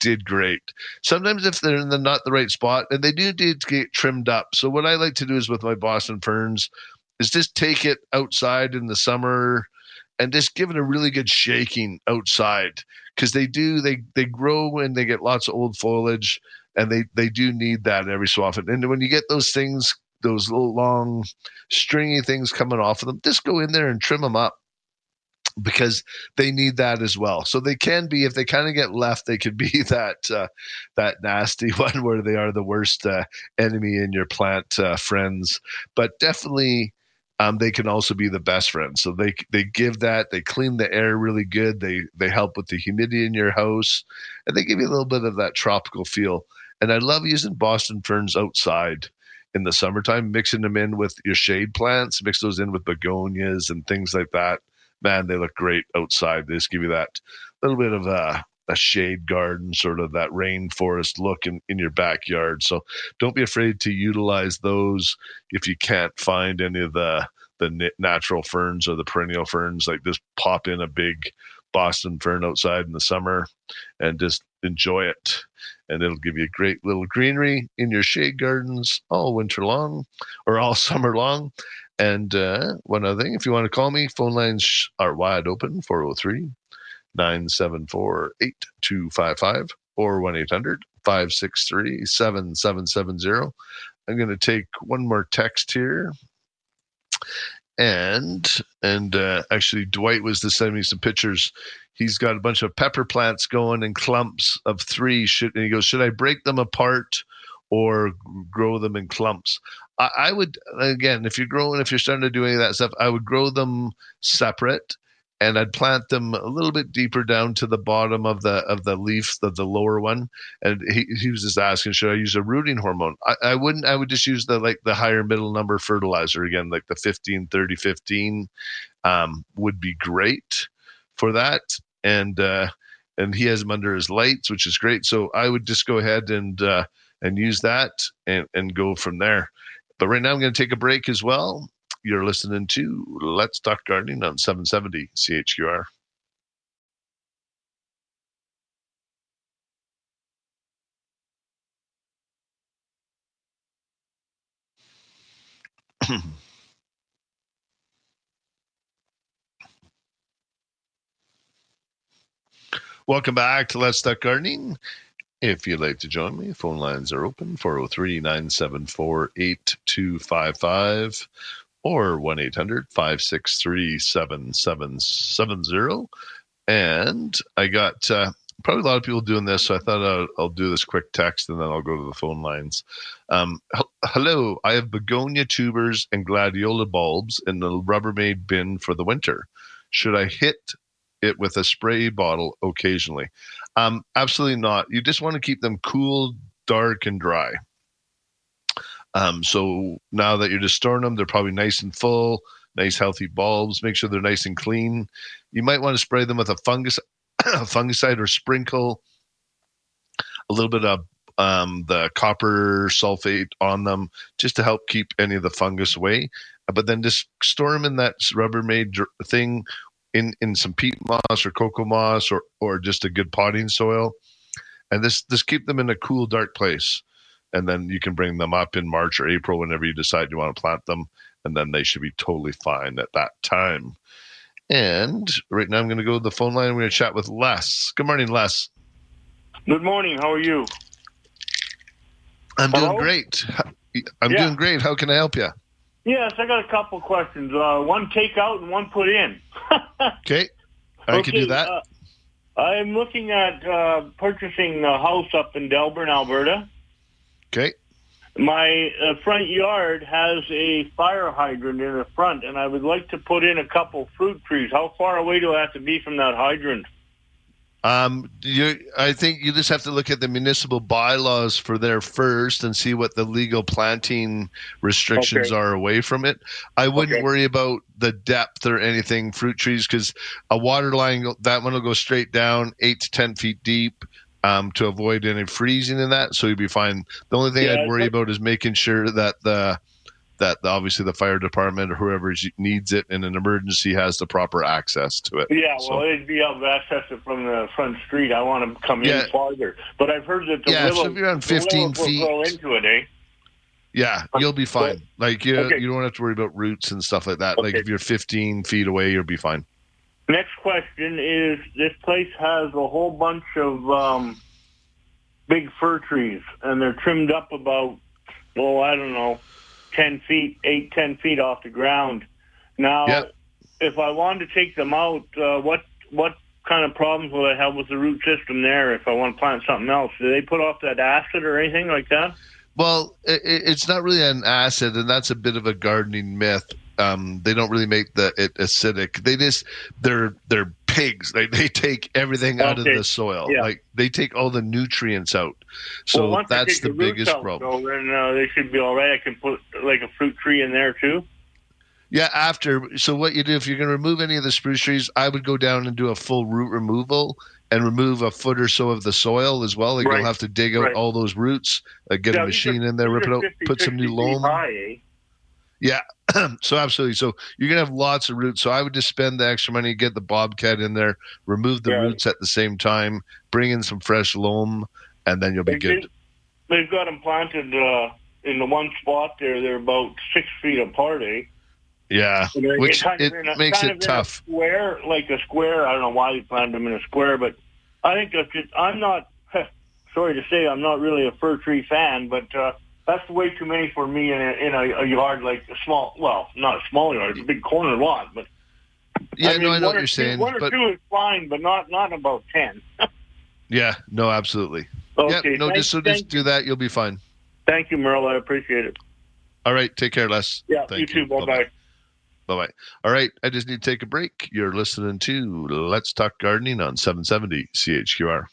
did great. Sometimes if they're in the not the right spot, and they do need to get trimmed up. So what I like to do is with my Boston ferns is just take it outside in the summer and just give it a really good shaking outside because they do they they grow and they get lots of old foliage and they they do need that every so often. And when you get those things, those little long stringy things coming off of them, just go in there and trim them up because they need that as well. So they can be, if they kind of get left, they could be [LAUGHS] that uh, that nasty [LAUGHS] one where they are the worst uh, enemy in your plant uh, friends. But definitely, um, they can also be the best friends. So they they give that, they clean the air really good. They they help with the humidity in your house, and they give you a little bit of that tropical feel. And I love using Boston ferns outside in the summertime, mixing them in with your shade plants, mix those in with begonias and things like that man, they look great outside. They just give you that little bit of a, a shade garden, sort of that rainforest look in, in your backyard. So don't be afraid to utilize those if you can't find any of the the natural ferns or the perennial ferns. Like just pop in a big Boston fern outside in the summer and just enjoy it. And it'll give you a great little greenery in your shade gardens all winter long or all [LAUGHS] summer long. And uh, one other thing, if you want to call me, phone lines are wide open 403 974 8255 or 1 800 563 7770. I'm going to take one more text here. And and uh, actually, Dwight was to send me some pictures. He's got a bunch of pepper plants going in clumps of three. Should and he goes, should I break them apart or grow them in clumps? I, I would again, if you're growing, if you're starting to do any of that stuff, I would grow them separate and I'd plant them a little bit deeper down to the bottom of the of the leaf, the, the lower one. And he, he was just asking, should I use a rooting hormone? I, I wouldn't. I would just use the like the higher middle number fertilizer again, like the 15, 30, 15 um, would be great for that. And uh, and he has them under his lights, which is great. So I would just go ahead and uh, and use that and and go from there. But right now, I'm going to take a break as well. You're listening to Let's Talk Gardening on 770 CHQR. [CLEARS THROAT] Welcome back to Let's Talk Gardening. If you'd like to join me, phone lines are open 403 974 8255 or 1 800 563 7770. And I got uh, probably a lot of people doing this, so I thought I'll, I'll, do this quick text and then I'll go to the phone lines. Um, hello, I have begonia tubers and gladiola bulbs in the Rubbermaid bin for the winter. Should I hit it with a spray bottle occasionally? Um, absolutely not. You just want to keep them cool, dark, and dry. Um, so now that you're just storing them, they're probably nice and full, nice healthy bulbs. Make sure they're nice and clean. You might want to spray them with a fungus, [COUGHS] fungicide, or sprinkle a little bit of um, the copper sulfate on them just to help keep any of the fungus away. But then just store them in that Rubbermaid thing in in some peat moss or cocoa moss or or just a good potting soil, and this this keep them in a cool, dark place, and then you can bring them up in March or April whenever you decide you want to plant them, and then they should be totally fine at that time. And right now, I'm going to go to the phone line. I'm going to chat with Les. Good morning, Les. Good morning. How are you? I'm Hello? doing great. I'm yeah. doing great. How can I help you? Yes, I got a couple questions. Uh, one take out and one put in. [LAUGHS] okay, I okay, can do that. Uh, I'm looking at uh, purchasing a house up in Delburne, Alberta. Okay. My uh, front yard has a fire hydrant in the front, and I would like to put in a couple fruit trees. How far away do I have to be from that hydrant? Um, you, I think you just have to look at the municipal bylaws for there first and see what the legal planting restrictions okay. are away from it. I wouldn't okay. worry about the depth or anything fruit trees because a water line that one will go straight down eight to ten feet deep. Um, to avoid any freezing in that, so you'd be fine. The only thing yeah, I'd worry about is making sure that the that obviously the fire department or whoever needs it in an emergency has the proper access to it. Yeah, well, so, it'd be able to access it from the front street. I want to come yeah, in farther, but I've heard that the yeah, willows, so if you're on 15 feet, will into it, eh? Yeah, you'll be fine. Like you, okay. you don't have to worry about roots and stuff like that. Okay. Like if you're 15 feet away, you'll be fine. Next question is: This place has a whole bunch of um, big fir trees, and they're trimmed up about, well, I don't know, 10 feet, 8, 10 feet off the ground. Now, yep. if I wanted to take them out, uh, what what kind of problems will I have with the root system there if I want to plant something else? Do they put off that acid or anything like that? Well, it, it's not really an acid, and that's a bit of a gardening myth. Um, they don't really make the it acidic. They just they're they're pigs. Like they take everything okay. out of the soil. Yeah. Like they take all the nutrients out. So well, that's the, the biggest out, problem. So then uh, they should be all right. I can put like a fruit tree in there too. Yeah, after. So what you do if you're going to remove any of the spruce trees, I would go down and do a full root removal and remove a foot or so of the soil as well. Like right. you'll have to dig out right. all those roots, uh, get yeah, a machine are, in there, rip it out, 50, put some new loam. High, eh? Yeah, [CLEARS THROAT] so absolutely. So you're gonna have lots of roots. So I would just spend the extra money, get the bobcat in there, remove the yeah. roots at the same time, bring in some fresh loam, and then you'll be they, good. They've got them planted uh, in the one spot there. They're about six feet apart, eh? Yeah, which it a, makes it tough. square, like a square. I don't know why they planted them in a square, but I think that's just. I'm not. [LAUGHS] Sorry to say, I'm not really a fir tree fan, but. uh that's way too many for me in a, in a, a yard like a small, well, not a small yard, it's a big corner lot, but. Yeah, I mean, no, I know what you're two, saying. One or but... two is fine, but not not about ten. [LAUGHS] yeah, no, absolutely. Okay, no, thank, just so just do that, you'll be fine. Thank you, Merle. I appreciate it. All right, take care, Les. Yeah, Thank you too. Bye bye. Bye bye. All right, I just need to take a break. You're listening to Let's Talk Gardening on 770 CHQR.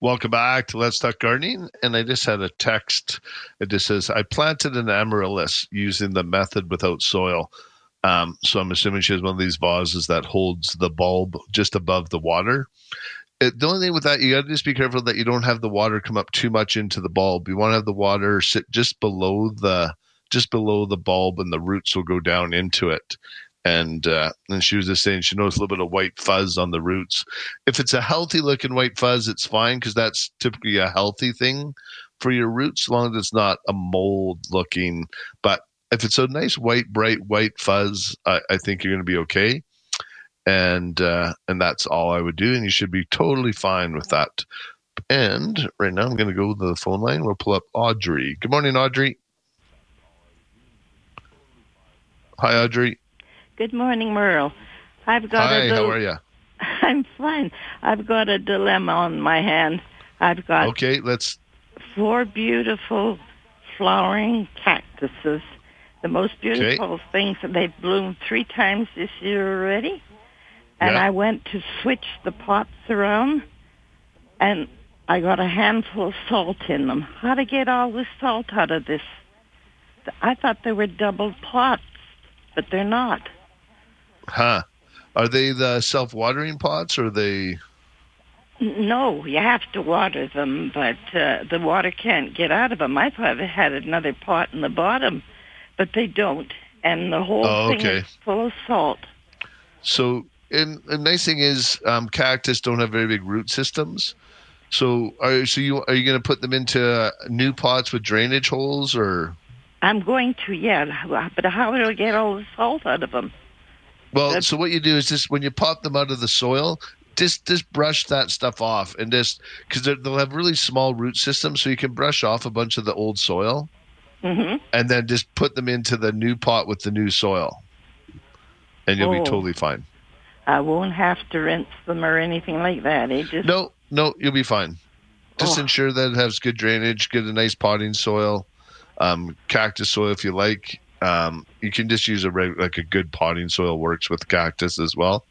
Welcome back to Let's Talk Gardening. And I just had a text. It just says, I planted an amaryllis using the method without soil. Um, so I'm assuming she has one of these vases that holds the bulb just above the water. It, the only thing with that, you got to just be careful that you don't have the water come up too much into the bulb. You want to have the water sit just below the just below the bulb, and the roots will go down into it and uh, and she was just saying she knows a little bit of white fuzz on the roots. If it's a healthy looking white fuzz, it's fine because that's typically a healthy thing for your roots, as long as it's not a mold looking. But if it's a nice white, bright white fuzz, I, I think you're going to be okay. And uh, and that's all I would do, and you should be totally fine with that. And right now, I'm going to go to the phone line. We'll pull up Audrey. Good morning, Audrey. Hi, Audrey. Good morning, Merle. I've got Hi, a dil- how are you? [LAUGHS] I'm fine. I've got a dilemma on my hand. I've got Okay, let's. four beautiful flowering cactuses. The most beautiful things. They've bloomed three times this year already. And Yeah. I went to switch the pots around, and I got a handful of salt in them. How to get all the salt out of this? I thought they were double pots, but they're not. Huh. Are they the self watering pots or are they. No, you have to water them, but uh, the water can't get out of them. I thought it had another pot in the bottom, but they don't. And the whole Oh, thing okay. is full of salt. So, and the nice thing is, um, cactus don't have very big root systems. So, are so you are you going to put them into uh, new pots with drainage holes, or I'm going to, yeah, but how do I get all the salt out of them? Well? So what you do is just when you pop them out of the soil, just just brush that stuff off, and just because they'll have really small root systems, so you can brush off a bunch of the old soil, hmm and then just put them into the new pot with the new soil, and you'll Oh. be totally fine. I won't have to rinse them or anything like that. It just No, no, you'll be fine. Just Oh. ensure that it has good drainage, get a nice potting soil, um, cactus soil if you like. Um, you can just use a reg- like a good potting soil works with cactus as well,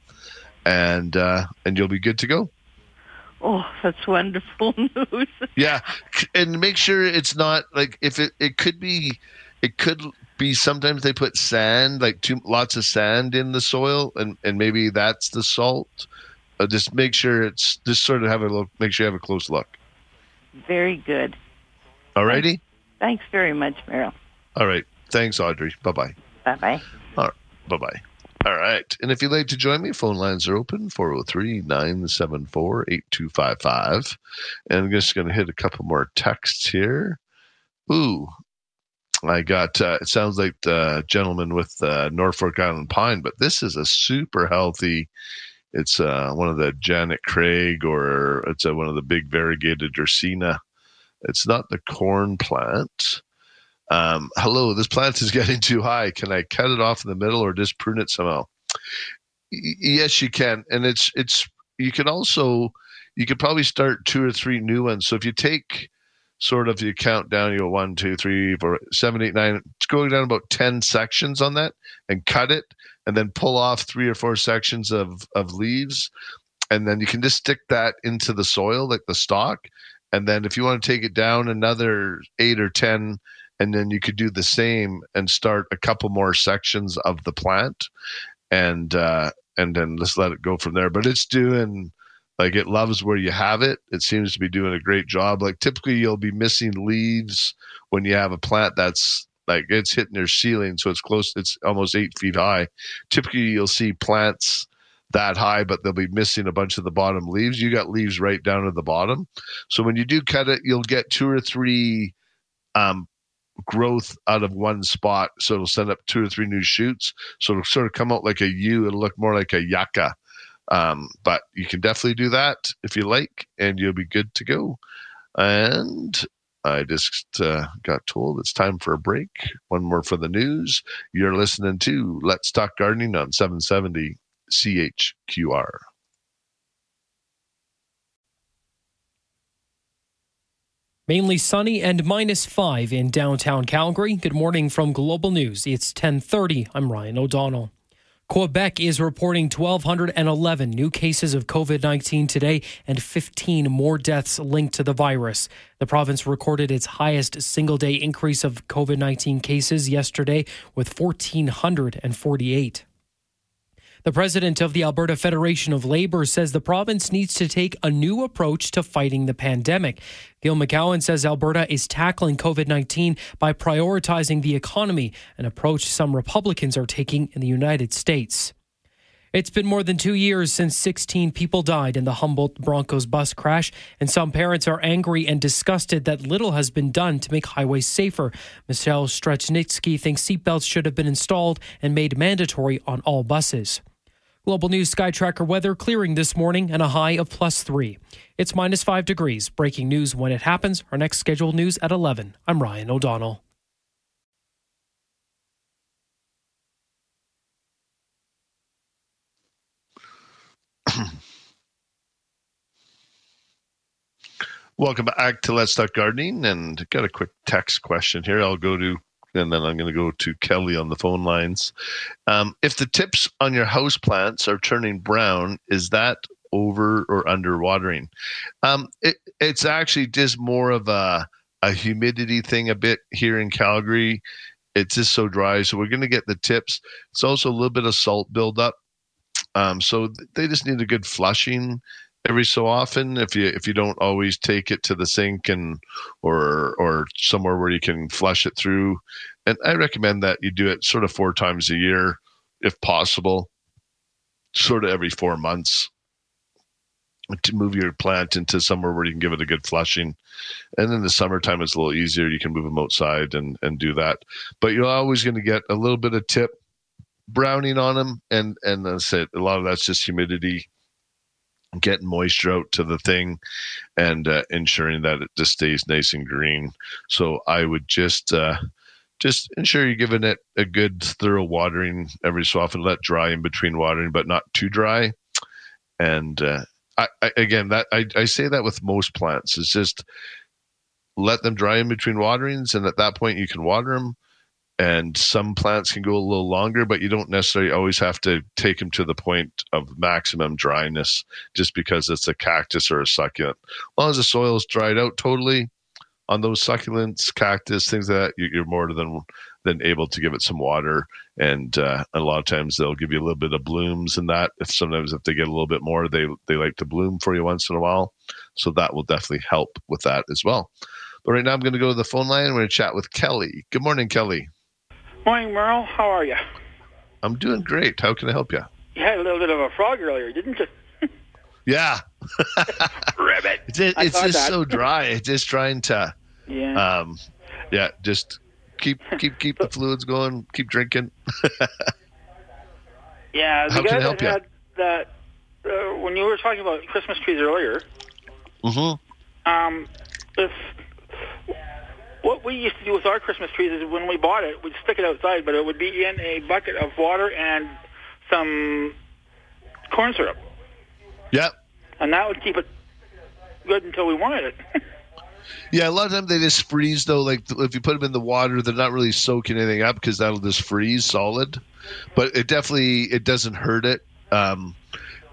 and uh, and you'll be good to go. oh, that's wonderful [LAUGHS] news. Yeah, and make sure it's not like if it it could be, it could be sometimes they put sand like too lots of sand in the soil, and and maybe that's the salt. Uh, just make sure it's just sort of have a look. Make sure you have a close look. Very good. Alrighty. Thanks very much, Merle. All right. Thanks, Audrey. Bye bye. Bye bye. All right. Bye bye. All right. And if you'd like to join me, phone lines are open 403 974 8255. And I'm just going to hit a couple more texts here. Ooh. I got, uh, it sounds like the gentleman with uh, Norfolk Island Pine, but this is a super healthy. It's uh, one of the Janet Craig or it's uh, one of the big variegated Dracaena. It's not the corn plant. Um, hello, this plant is [LAUGHS] getting too high. Can I cut it off in the middle or just prune it somehow? Y- yes, you can, and it's it's. You can also you could probably start two or three new ones. So if you take sort of you count down, you go one, two, three, four, seven, eight, nine. It's going down about ten sections on that, and cut it, and then pull off three or four sections of of leaves, and then you can just stick that into the soil like the stalk, and then if you want to take it down another eight or ten and then you could do the same and start a couple more sections of the plant and uh and then just let it go from there. But it's doing like it loves where you have it. It seems to be doing a great job. Like typically you'll be missing leaves when you have a plant that's like it's hitting their ceiling so it's close it's almost eight feet high. Typically you'll see plants that high but they'll be missing a bunch of the bottom leaves. You got leaves right down to the bottom. So when you do cut it you'll get two or three um, growth out of one spot. So it'll send up two or three new shoots. So it'll sort of come out like a U. It'll look more like a yucca. Um, but you can definitely do that if you like, and you'll be good to go. And I just uh, got told it's time for a break. One more for the news. You're listening to Let's Talk Gardening on 770 CHQR. Mainly sunny and minus 5 in downtown Calgary. Good morning from Global News. It's 10:30. I'm Ryan O'Donnell. Quebec is reporting 1,211 new cases of COVID 19 today and 15 more deaths linked to the virus. The province recorded its highest single day increase of COVID 19 cases yesterday with 1,448. The president of the Alberta Federation of Labor says the province needs to take a new approach to fighting the pandemic. Gil McGowan says Alberta is tackling COVID 19 by prioritizing the economy, an approach some Republicans are taking in the United States. It's been more than two years since 16 people died in the Humboldt Broncos bus crash, and some parents are angry and disgusted that little has been done to make highways safer. Michelle Straschnitzki thinks seatbelts should have been installed and made mandatory on all buses. Global News Sky Tracker weather clearing this morning and a high of plus three. It's minus five degrees. Breaking news when it happens. Our next scheduled news at 11. I'm Ryan O'Donnell. Welcome back to Let's Talk Gardening, and got a quick text question here. I'll go to, and then I'm going to go to Kelly on the phone lines. Um, if the tips on your house plants are turning brown, is that over or under watering? Um, it, it's actually just more of a a humidity thing a bit here in Calgary. It's just so dry, so we're going to get the tips. It's also a little bit of salt buildup, um, so they just need a good flushing every so often if you if you don't always take it to the sink and or or somewhere where you can flush it through. And i recommend that you do it sort of four times a year if possible. Sort of every four months. To move your plant into somewhere where you can give it a good flushing. And then the summertime is a little easier. You can move them outside and and do that. But you're always going to get a little bit of tip browning on them and and I said a lot of that's just humidity getting moisture out to the thing and uh, ensuring that it just stays nice and green. So I would just uh, just ensure you're giving it a good thorough watering every so often. Let dry in between watering, but not too dry. And uh, I, I, again, that I, I say that with most plants. It's just let them dry in between waterings, and at that point you can water them and some plants can go a little longer but you don't necessarily always have to take them to the point of maximum dryness just because it's a cactus or a succulent. As long as the soil is dried out totally on those succulents cactus things like that you're more than than able to give it some water. And uh, a lot of times they'll give you a little bit of blooms and that if sometimes if they get a little bit more they they like to bloom for you once in a while. So that will definitely help with that as well. But right now i'm going to go to the phone line. I'm going to chat with kelly. Good morning kelly Morning, Merle. How are you? I'm doing great. How can I help you? You had a little bit of a frog earlier, didn't you? [LAUGHS] Yeah. [LAUGHS] Ribbit. It's, it's just that. so dry. It's just trying to, Yeah. um, yeah, just keep [LAUGHS] keep keep the fluids going. Keep drinking. yeah. The how guy can I that help you? had that uh, when you were talking about Christmas trees earlier, Mm-hmm. um, if what we used to do with our Christmas trees is when we bought it, we'd stick it outside, but it would be in a bucket of water and some corn syrup, Yeah. and that would keep it good until we wanted it. [LAUGHS] Yeah, a lot of times they just freeze though. Like if you put them in the water, they're not really soaking anything up because that'll just freeze solid. But it definitely it doesn't hurt it. Um,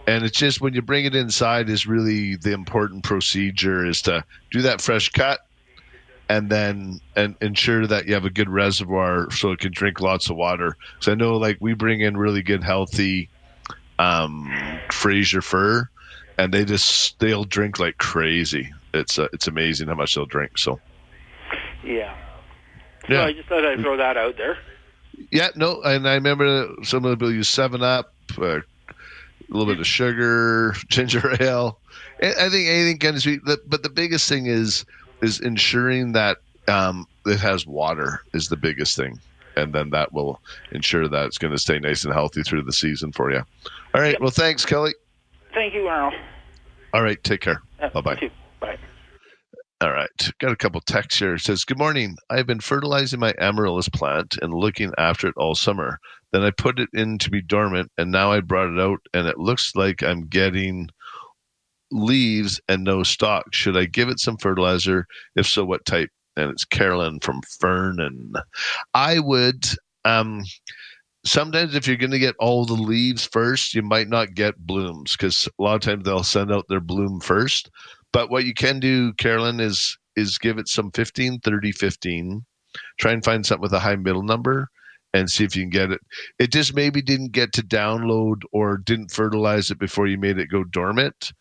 and it's just when you bring it inside is really the important procedure is to do that fresh cut and then and ensure that you have a good reservoir so it can drink lots of water. So I know like we bring in really good healthy um, Fraser fir, and they just they'll drink like crazy. It's uh, it's amazing how much they'll drink. So yeah. So Yeah. I just thought I'd throw that out there. yeah, no, and I remember some of the people use Seven Up, uh, a little bit of sugar, [LAUGHS] ginger ale. I I think anything kind of sweet. But the biggest thing is is ensuring that um, it has water is the biggest thing, and then that will ensure that it's going to stay nice and healthy through the season for you. All right. Well, thanks, Kelly. Thank you, Merle. All right. Take care. Yeah, Bye bye. you. Bye. All right. Got a couple texts here. It says, Good morning. I've been fertilizing my amaryllis plant and looking after it all summer. Then I put it in to be dormant, and now I brought it out, and it looks like I'm getting leaves and no stalk. Should I give it some fertilizer? If so, what type? And it's Carolyn from Fernan. I would. Um, sometimes if you're going to get all the leaves first, you might not get blooms because a lot of times they'll send out their bloom first. But what you can do, Carolyn, is is give it some 15, 30, 15. Try and find something with a high middle number and see if you can get it. It just maybe didn't get to download or didn't fertilize it before you made it go dormant.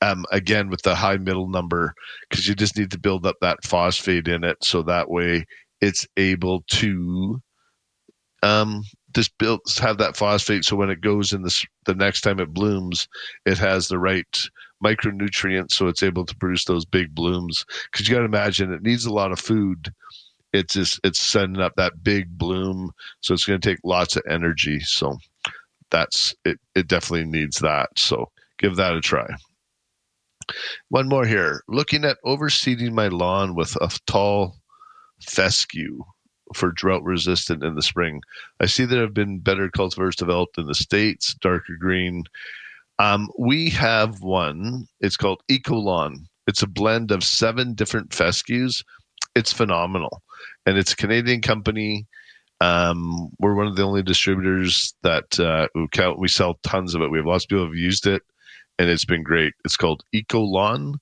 Um, again, with the high middle number, because you just need to build up that phosphate in it so that way it's able to um, just built have that phosphate. So when it goes in this the next time it blooms it has the right micronutrients so it's able to produce those big blooms. Because you got to imagine it needs a lot of food. It's just it's sending up that big bloom so it's going to take lots of energy. So that's it it definitely needs that. So give that a try one more here looking at overseeding my lawn with a tall fescue for drought resistant in the spring. I see there have been better cultivars developed in the States, darker green. Um, we have one, it's called Eco-Lawn. It's a blend of seven different fescues. It's phenomenal. And it's a Canadian company. Um, we're one of the only distributors that uh, we sell tons of it. We have lots of people who have used it, and it's been great. It's called Eco-Lawn,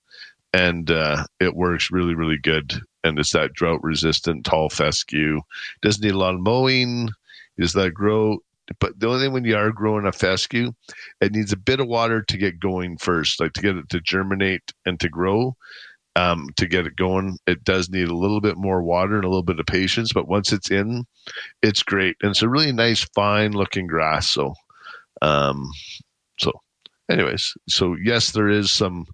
and uh, it works really, really good and it's that drought resistant tall fescue. Doesn't need a lot of mowing. Does that grow? But the only thing when you are growing a fescue, it needs a bit of water to get going first, like to get it to germinate and to grow. Um, to get it going, it does need a little bit more water and a little bit of patience. But once it's in, it's great, and it's a really nice, fine-looking grass. So, um, so, anyways, so yes, there is some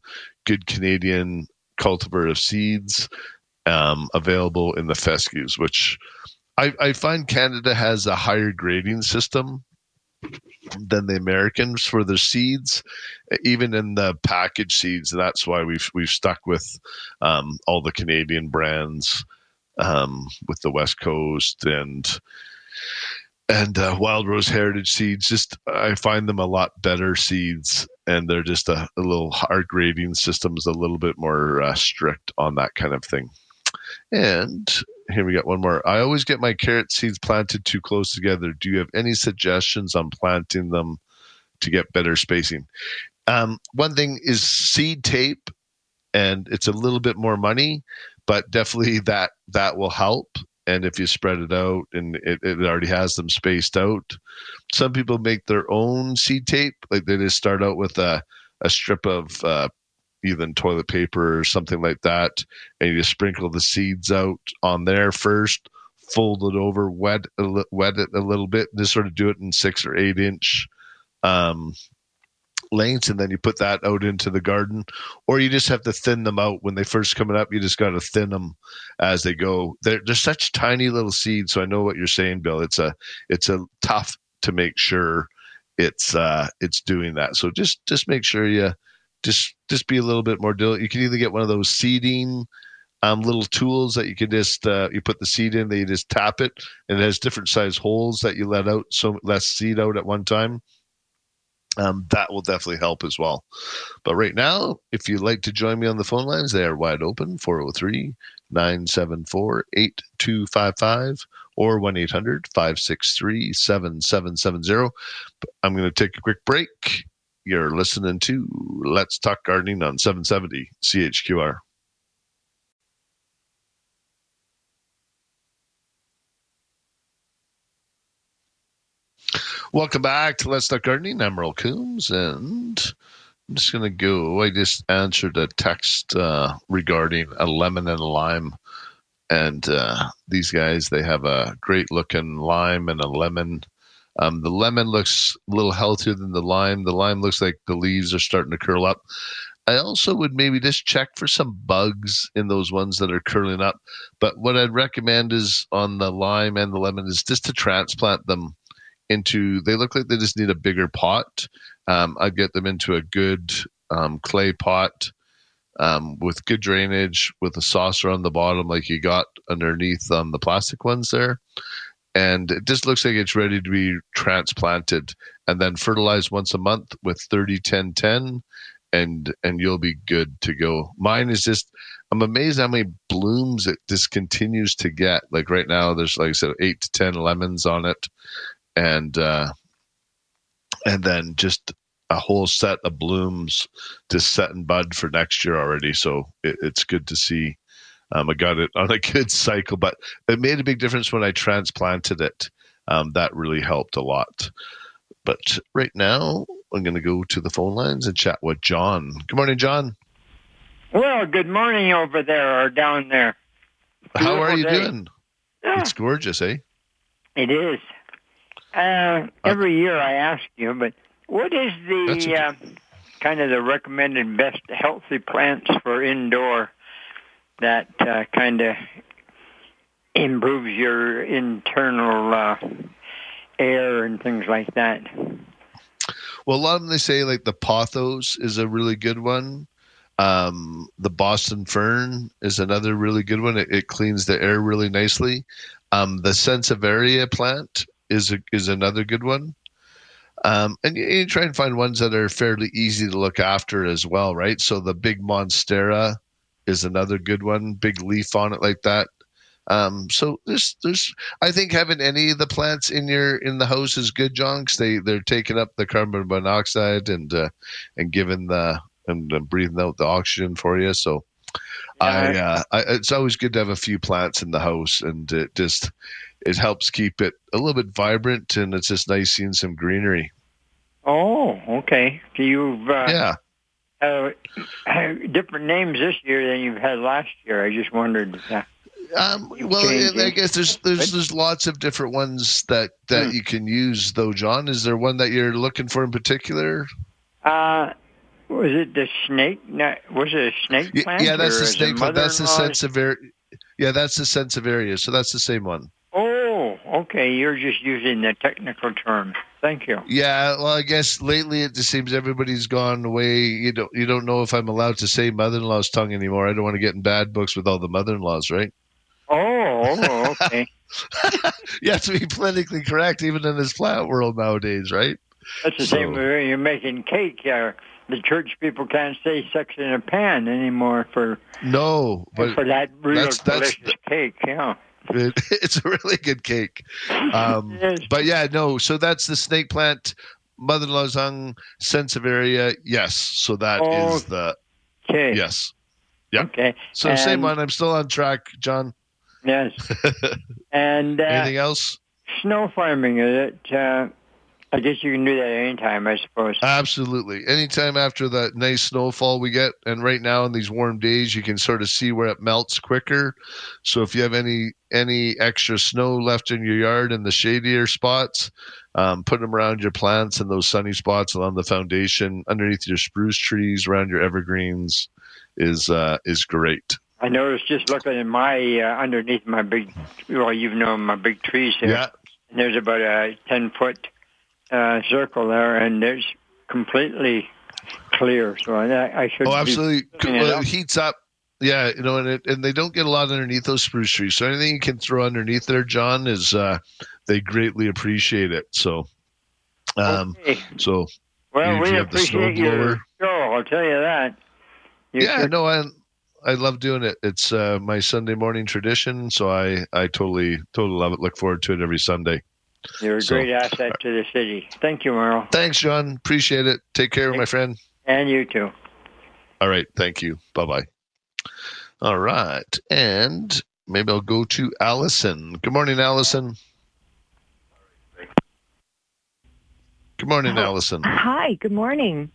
good Canadian cultivar of seeds um, available in the fescues, which I, I find Canada has a higher grading system than the Americans for their seeds, even in the packaged seeds. That's why we've we've stuck with um, all the Canadian brands um, with the West Coast and and uh, Wild Rose Heritage seeds. Just I find them a lot better seeds, and they're just a, a little our grading system is a little bit more uh, strict on that kind of thing. And here we got one more. I always get my carrot seeds planted too close together. Do you have any suggestions on planting them to get better spacing? Um, one thing is seed tape, and it's a little bit more money, but definitely that that will help. And if you spread it out and it, it already has them spaced out, some people make their own seed tape. Like they just start out with a, a strip of uh, even toilet paper or something like that, and you just sprinkle the seeds out on there first, fold it over, wet wet it a little bit, and just sort of do it in six or eight inch um, lengths, and then you put that out into the garden, or you just have to thin them out when they first coming up. You just got to thin them as they go. They're they're such tiny little seeds, so I know what you're saying, Bill. It's a it's a tough to make sure it's uh it's doing that. So just just make sure you just just be a little bit more diligent. You can either get one of those seeding um, little tools that you can just uh, you put the seed in, they just tap it, and it has different size holes that you let out so less seed out at one time. Um, that will definitely help as well. But right now, if you'd like to join me on the phone lines, they are wide open 403 974 8255 or 1 800 563 7770. I'm going to take a quick break you're listening to Let's Talk Gardening on 770 CHQR. Welcome back to Let's Talk Gardening. I'm Merle Coombs, and I'm just going to go. I just answered a text uh, regarding a lemon and a lime. And uh, these guys, they have a great looking lime and a lemon um, the lemon looks a little healthier than the lime. The lime looks like the leaves are starting to curl up. I also would maybe just check for some bugs in those ones that are curling up. But what I'd recommend is on the lime and the lemon is just to transplant them into, they look like they just need a bigger pot. Um, I'd get them into a good um, clay pot um, with good drainage, with a saucer on the bottom, like you got underneath um, the plastic ones there. And it just looks like it's ready to be transplanted. And then fertilized once a month with 30 10 10 and and you'll be good to go. Mine is just i'm amazed how many blooms it just continues to get. Like right now there's like i said 8 to 10 lemons on it and uh and then just a whole set of blooms to set and bud for next year already so it, it's good to see um, I got it on a [LAUGHS] good cycle, but it made a big difference when I transplanted it. Um, that really helped a lot. But right now, I'm going to go to the phone lines and chat with John. Good morning, John. Well, good morning over there or down there. Beautiful How are you day. doing? Yeah. It's gorgeous, eh? It is. Uh, every year I ask you, but what is the uh, kind of the recommended best healthy plants for indoor that uh, kind of improves your internal uh, air and things like that? Well, a lot of them they say like the pothos is a really good one. Um, the Boston fern is another really good one. It, it cleans the air really nicely. Um, the Sansevieria plant is a, is another good one. Um, and you, you, try and find ones that are fairly easy to look after as well, right? So the big monstera is another good one. Big leaf on it like that. Um, so there's there's I think having any of the plants in your in the house is good, John, because they they're taking up the carbon monoxide and uh, and giving the and, and breathing out the oxygen for you. So I, uh, I, it's always good to have a few plants in the house, and it just it helps keep it a little bit vibrant, and it's just nice seeing some greenery. Oh, okay. You've uh, yeah. Uh, different names this year than you've had last year. I just wondered. Uh, um, well, I guess there's there's there's lots of different ones that that hmm. you can use, though. John, is there one that you're looking for in particular? Uh, was it the snake? Was it a snake plant? Yeah, that's the snake plant. That's the Sansevieria. Yeah, that's the Sansevieria. So that's the same one. Oh, okay. You're just using the technical term. Thank you. Yeah, well, I guess lately it just seems everybody's gone away. You don't you don't know if I'm allowed to say mother-in-law's tongue anymore. I don't want to get in bad books with all the mother-in-laws, right? Oh, okay. [LAUGHS] you have to be politically correct even in this plant world nowadays, right? That's the so. same way you're making cake. Uh, the church people can't say sex in a pan anymore for no, but for that real that's, delicious that's, cake. Yeah. [LAUGHS] It, it's a really good cake. Um, [LAUGHS] but yeah, no. So that's the snake plant, mother-in-law's tongue, Sansevieria. Yes. So that oh, is the okay. yes. Yeah. Okay. So and, same one. I'm still on track, John. Yes. [LAUGHS] and uh, anything else? Snow farming is it? Uh, I guess you can do that anytime, I suppose. Absolutely. Anytime after that nice snowfall we get. And right now in these warm days, you can sort of see where it melts quicker. So if you have any any extra snow left in your yard in the shadier spots, um, put them around your plants in those sunny spots along the foundation, underneath your spruce trees, around your evergreens is uh, is great. I noticed just looking at my uh, underneath my big, well, you've known my big trees there. Yeah. There's about a ten foot uh, circle there, and it's completely clear. So I, I should. Oh, absolutely. Well, it, it heats up. Yeah, you know, and it, and they don't get a lot underneath those spruce trees. So anything you can throw underneath there, John, is uh, they greatly appreciate it. So, um, okay. so well, we appreciate your show. I'll tell you that. You yeah, no, I I love doing it. It's uh, my Sunday morning tradition, so I I totally totally love it. Look forward to it every Sunday. You're a so, great asset to the city. Thank you, Merle. Thanks, John. Appreciate it. Take care, my friend. And you too. All right. Thank you. Bye bye. All right. And maybe I'll go to Allison. Good morning, Allison. Good morning, oh, Allison. Hi. Good morning.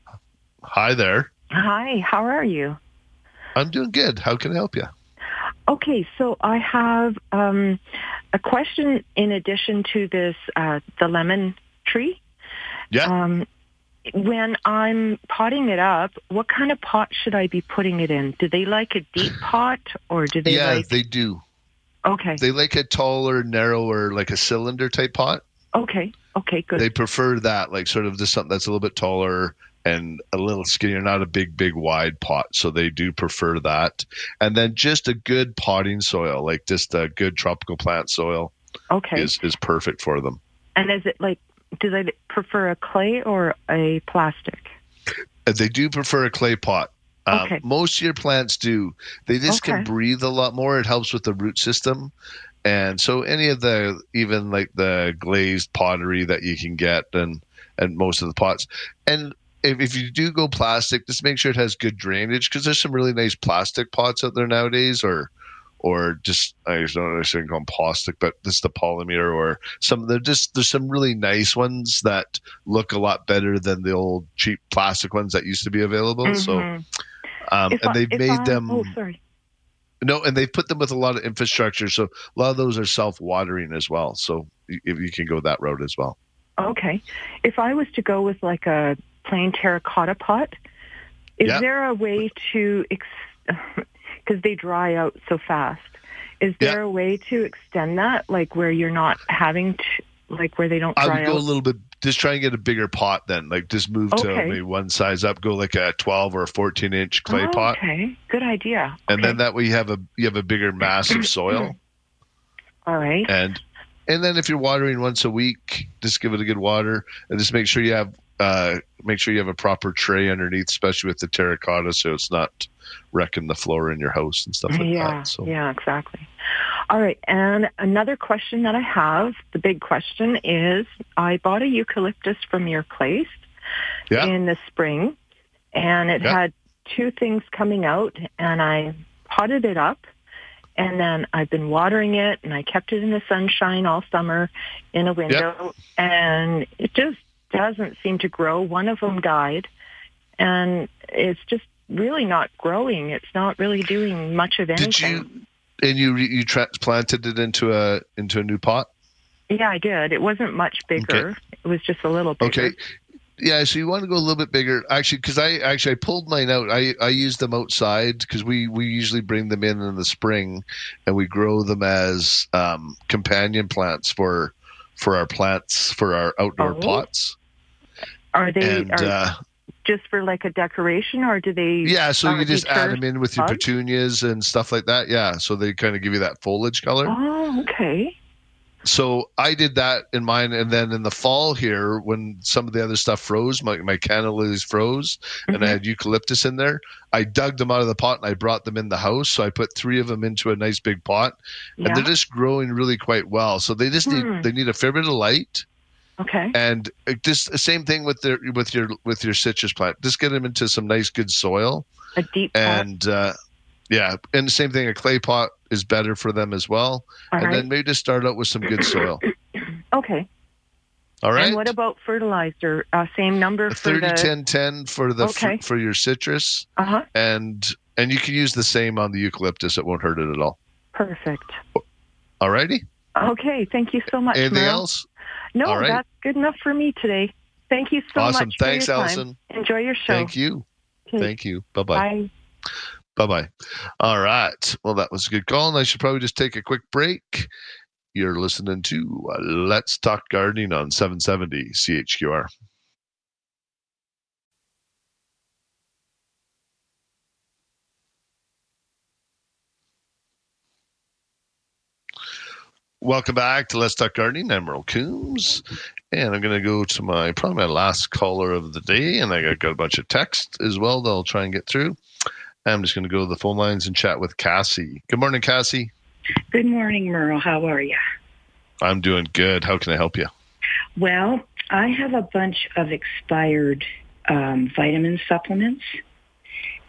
Hi there. Hi. How are you? I'm doing good. How can I help you? Okay, so I have um, a question in addition to this, uh, the lemon tree. Yeah. Um, when I'm potting it up, what kind of pot should I be putting it in? Do they like a deep [SIGHS] pot or do they yeah, like... they do. Okay. They like a taller, narrower, like a cylinder type pot. Okay. Okay, good. They prefer that, like sort of just something that's a little bit taller and a little skinnier, not a big, big, wide pot. So they do prefer that. And then just a good potting soil, like just a good tropical plant soil, okay, is is perfect for them. And is it like? Do they prefer a clay or a plastic? Uh, they do prefer a clay pot. Um, okay. Most of your plants do. They just okay. can breathe a lot more. It helps with the root system. And so any of the even like the glazed pottery that you can get and and most of the pots. And if, if you do go plastic, just make sure it has good drainage because there's some really nice plastic pots out there nowadays, or or just I don't understand call them plastic, but this is the polymer or some. They're just there's some really nice ones that look a lot better than the old cheap plastic ones that used to be available. Mm-hmm. So, um, and they've made I, them. Oh, sorry. No, and they've put them with a lot of infrastructure, so a lot of those are self-watering as well. So if you can go that route as well. Okay. If I was to go with like a plain terracotta pot, is Yeah. there a way to, [LAUGHS] because they dry out so fast, is there a way to extend that, like where you're not having to, like where they don't dry I would go a little bit. Just try and get a bigger pot then. Like just move to maybe one size up. Go like a 12 or a 14 inch clay Oh, pot, Okay, good idea. and then that way you have a you have a bigger mass of soil. [CLEARS THROAT] All right. and and then if you're watering once a week, just give it a good water, and just make sure you have uh, make sure you have a proper tray underneath, especially with the terracotta, so it's not wrecking the floor in your house and stuff like yeah, that. So yeah, exactly. All right, and another question that I have, the big question is, I bought a eucalyptus from your place Yeah. in the spring, and it Yeah. had two things coming out, and I potted it up, and then I've been watering it, and I kept it in the sunshine all summer in a window, and it just doesn't seem to grow. One of them died, and it's just really not growing. It's not really doing much of anything. did you and you you tra- planted it into a into a new pot? Yeah, I did. It wasn't much bigger. It was just a little bigger. Okay. Yeah, so you want to go a little bit bigger, actually, because I actually I pulled mine out. I I use them outside because we we usually bring them in in the spring, and we grow them as um, companion plants for for our plants for our outdoor Oh. pots. Are they And are uh, just for like a decoration, or do they? yeah, so uh, you just add them in with your bugs? petunias and stuff like that. Yeah, so they kind of give you that foliage color. Oh, okay. so I did that in mine, and then in the fall here, when some of the other stuff froze, my my canna lilies froze, and I had eucalyptus in there. I dug them out of the pot and I brought them in the house. So I put three of them into a nice big pot, and they're just growing really quite well. So they just need Hmm. they need a fair bit of light, Okay. and just the same thing with their with your with your citrus plant. Just get them into some nice good soil, A deep pot. and uh, yeah, and the same thing. A clay pot is better for them as well. All and right. then maybe just start out with some good soil. [CLEARS THROAT] Okay. All right. And what about fertilizer? Uh, same number for 30 the 10 10 for the Okay. for, for your citrus Uh huh. and and you can use the same on the eucalyptus it won't hurt it at all Perfect. alrighty Okay. Thank you so much. anything Merle. else No, right. that's good enough for me today. Thank you so Awesome. much. for Thanks. Allison. Enjoy your show. thank you Okay. thank you bye-bye Bye. bye-bye all right well that was a good call and i should probably just take a quick break you're listening to uh, let's talk gardening on 770 chqr Welcome back to Let's Talk Gardening. I'm Merle Coombs, and I'm going to go to my probably my last caller of the day, and I got, got a bunch of text as well that I'll try and get through. I'm just going to go to the phone lines and chat with Cassie. Good morning, Cassie. Good morning, Merle. How are you? I'm doing good. How can I help you? Well, I have a bunch of expired um, vitamin supplements,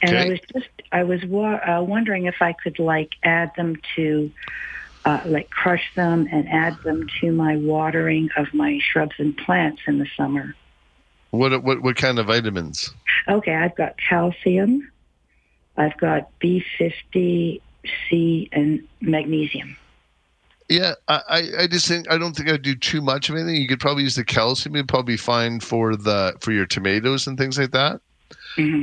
and I was just I was wa- uh, wondering if I could like add them to uh, like crush them and add them to my watering of my shrubs and plants in the summer. What what what kind of vitamins? Okay, I've got calcium, I've got B50, C, and magnesium. Yeah, I, I- just think I don't think I'd do too much of anything. You could probably use the calcium. It'd probably be fine for the for your tomatoes and things like that.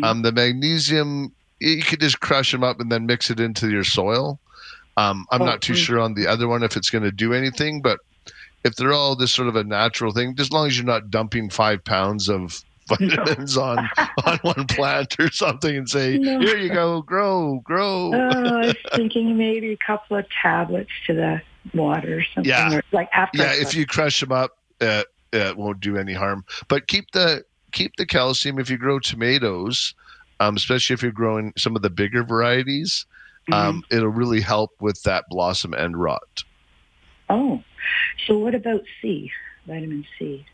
Um, the magnesium, you could just crush them up and then mix it into your soil. Um, I'm not too Okay. sure on the other one if it's going to do anything, but if they're all just sort of a natural thing, as long as you're not dumping five pounds of [LAUGHS] vitamins on on one plant or something and say, No. "Here you go, grow, grow." Oh, I was thinking maybe a couple of tablets to the water or something. Yeah. or like after. yeah if you crush them up uh, it won't do any harm but keep the keep the calcium if you grow tomatoes um, especially if you're growing some of the bigger varieties um, it'll really help with that blossom end rot. Oh, so what about C? Vitamin C.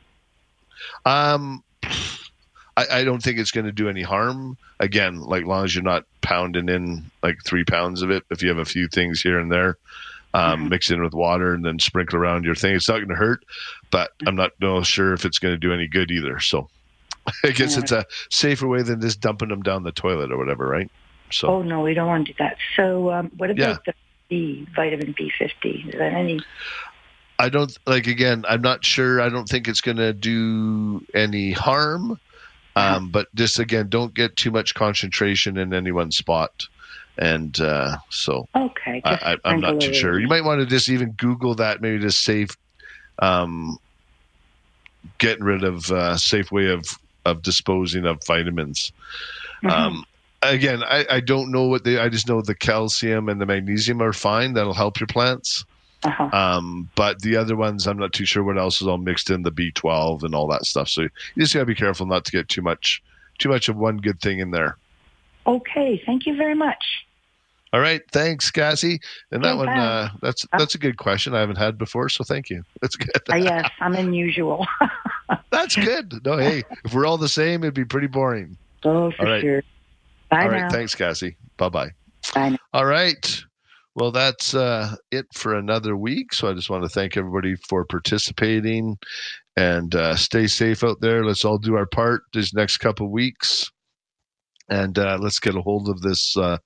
um, I, I don't think it's going to do any harm. Again like long as you're not pounding in like three pounds of it if you have a few things here and there um, mix in with water and then sprinkle around your thing. It's not going to hurt but i'm not no sure if it's going to do any good either. So [LAUGHS] I guess it's a safer way than just dumping them down the toilet or whatever, right? So Oh no, we don't want to do that. So um, what about Yeah. the B, vitamin B50? Is that any? I don't like again. I'm not sure. I don't think it's going to do any harm. Um, but just again, don't get too much concentration in any one spot. And uh, so, Okay. I, I, I'm not too sure. You might want to just even Google that, maybe just safe, um, getting rid of uh, safe way of of disposing of vitamins. Um, again, I, I don't know what they. I just know the calcium and the magnesium are fine. That'll help your plants. Um, but the other ones, I'm not too sure what else is all mixed in the B12 and all that stuff. So you just gotta be careful not to get too much, too much of one good thing in there. Okay. Thank you very much. All right, thanks, Cassie. And that Okay, one, uh, that's that's a good question I haven't had before. So thank you. [LAUGHS] That's good. Uh, yes, I'm unusual. [LAUGHS] That's good. No, hey, if we're all the same, it'd be pretty boring. oh, for right. sure. Bye all now. right, thanks, Cassie. Bye bye. Bye now. All right. Well, that's uh, it for another week. So I just want to thank everybody for participating and uh, stay safe out there. Let's all do our part these next couple weeks. And uh, let's get a hold of this uh,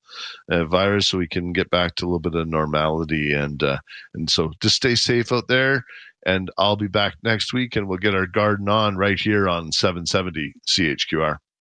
uh, virus so we can get back to a little bit of normality. And uh, and so just stay safe out there. And I'll be back next week, and we'll get our garden on right here on 770 CHQR.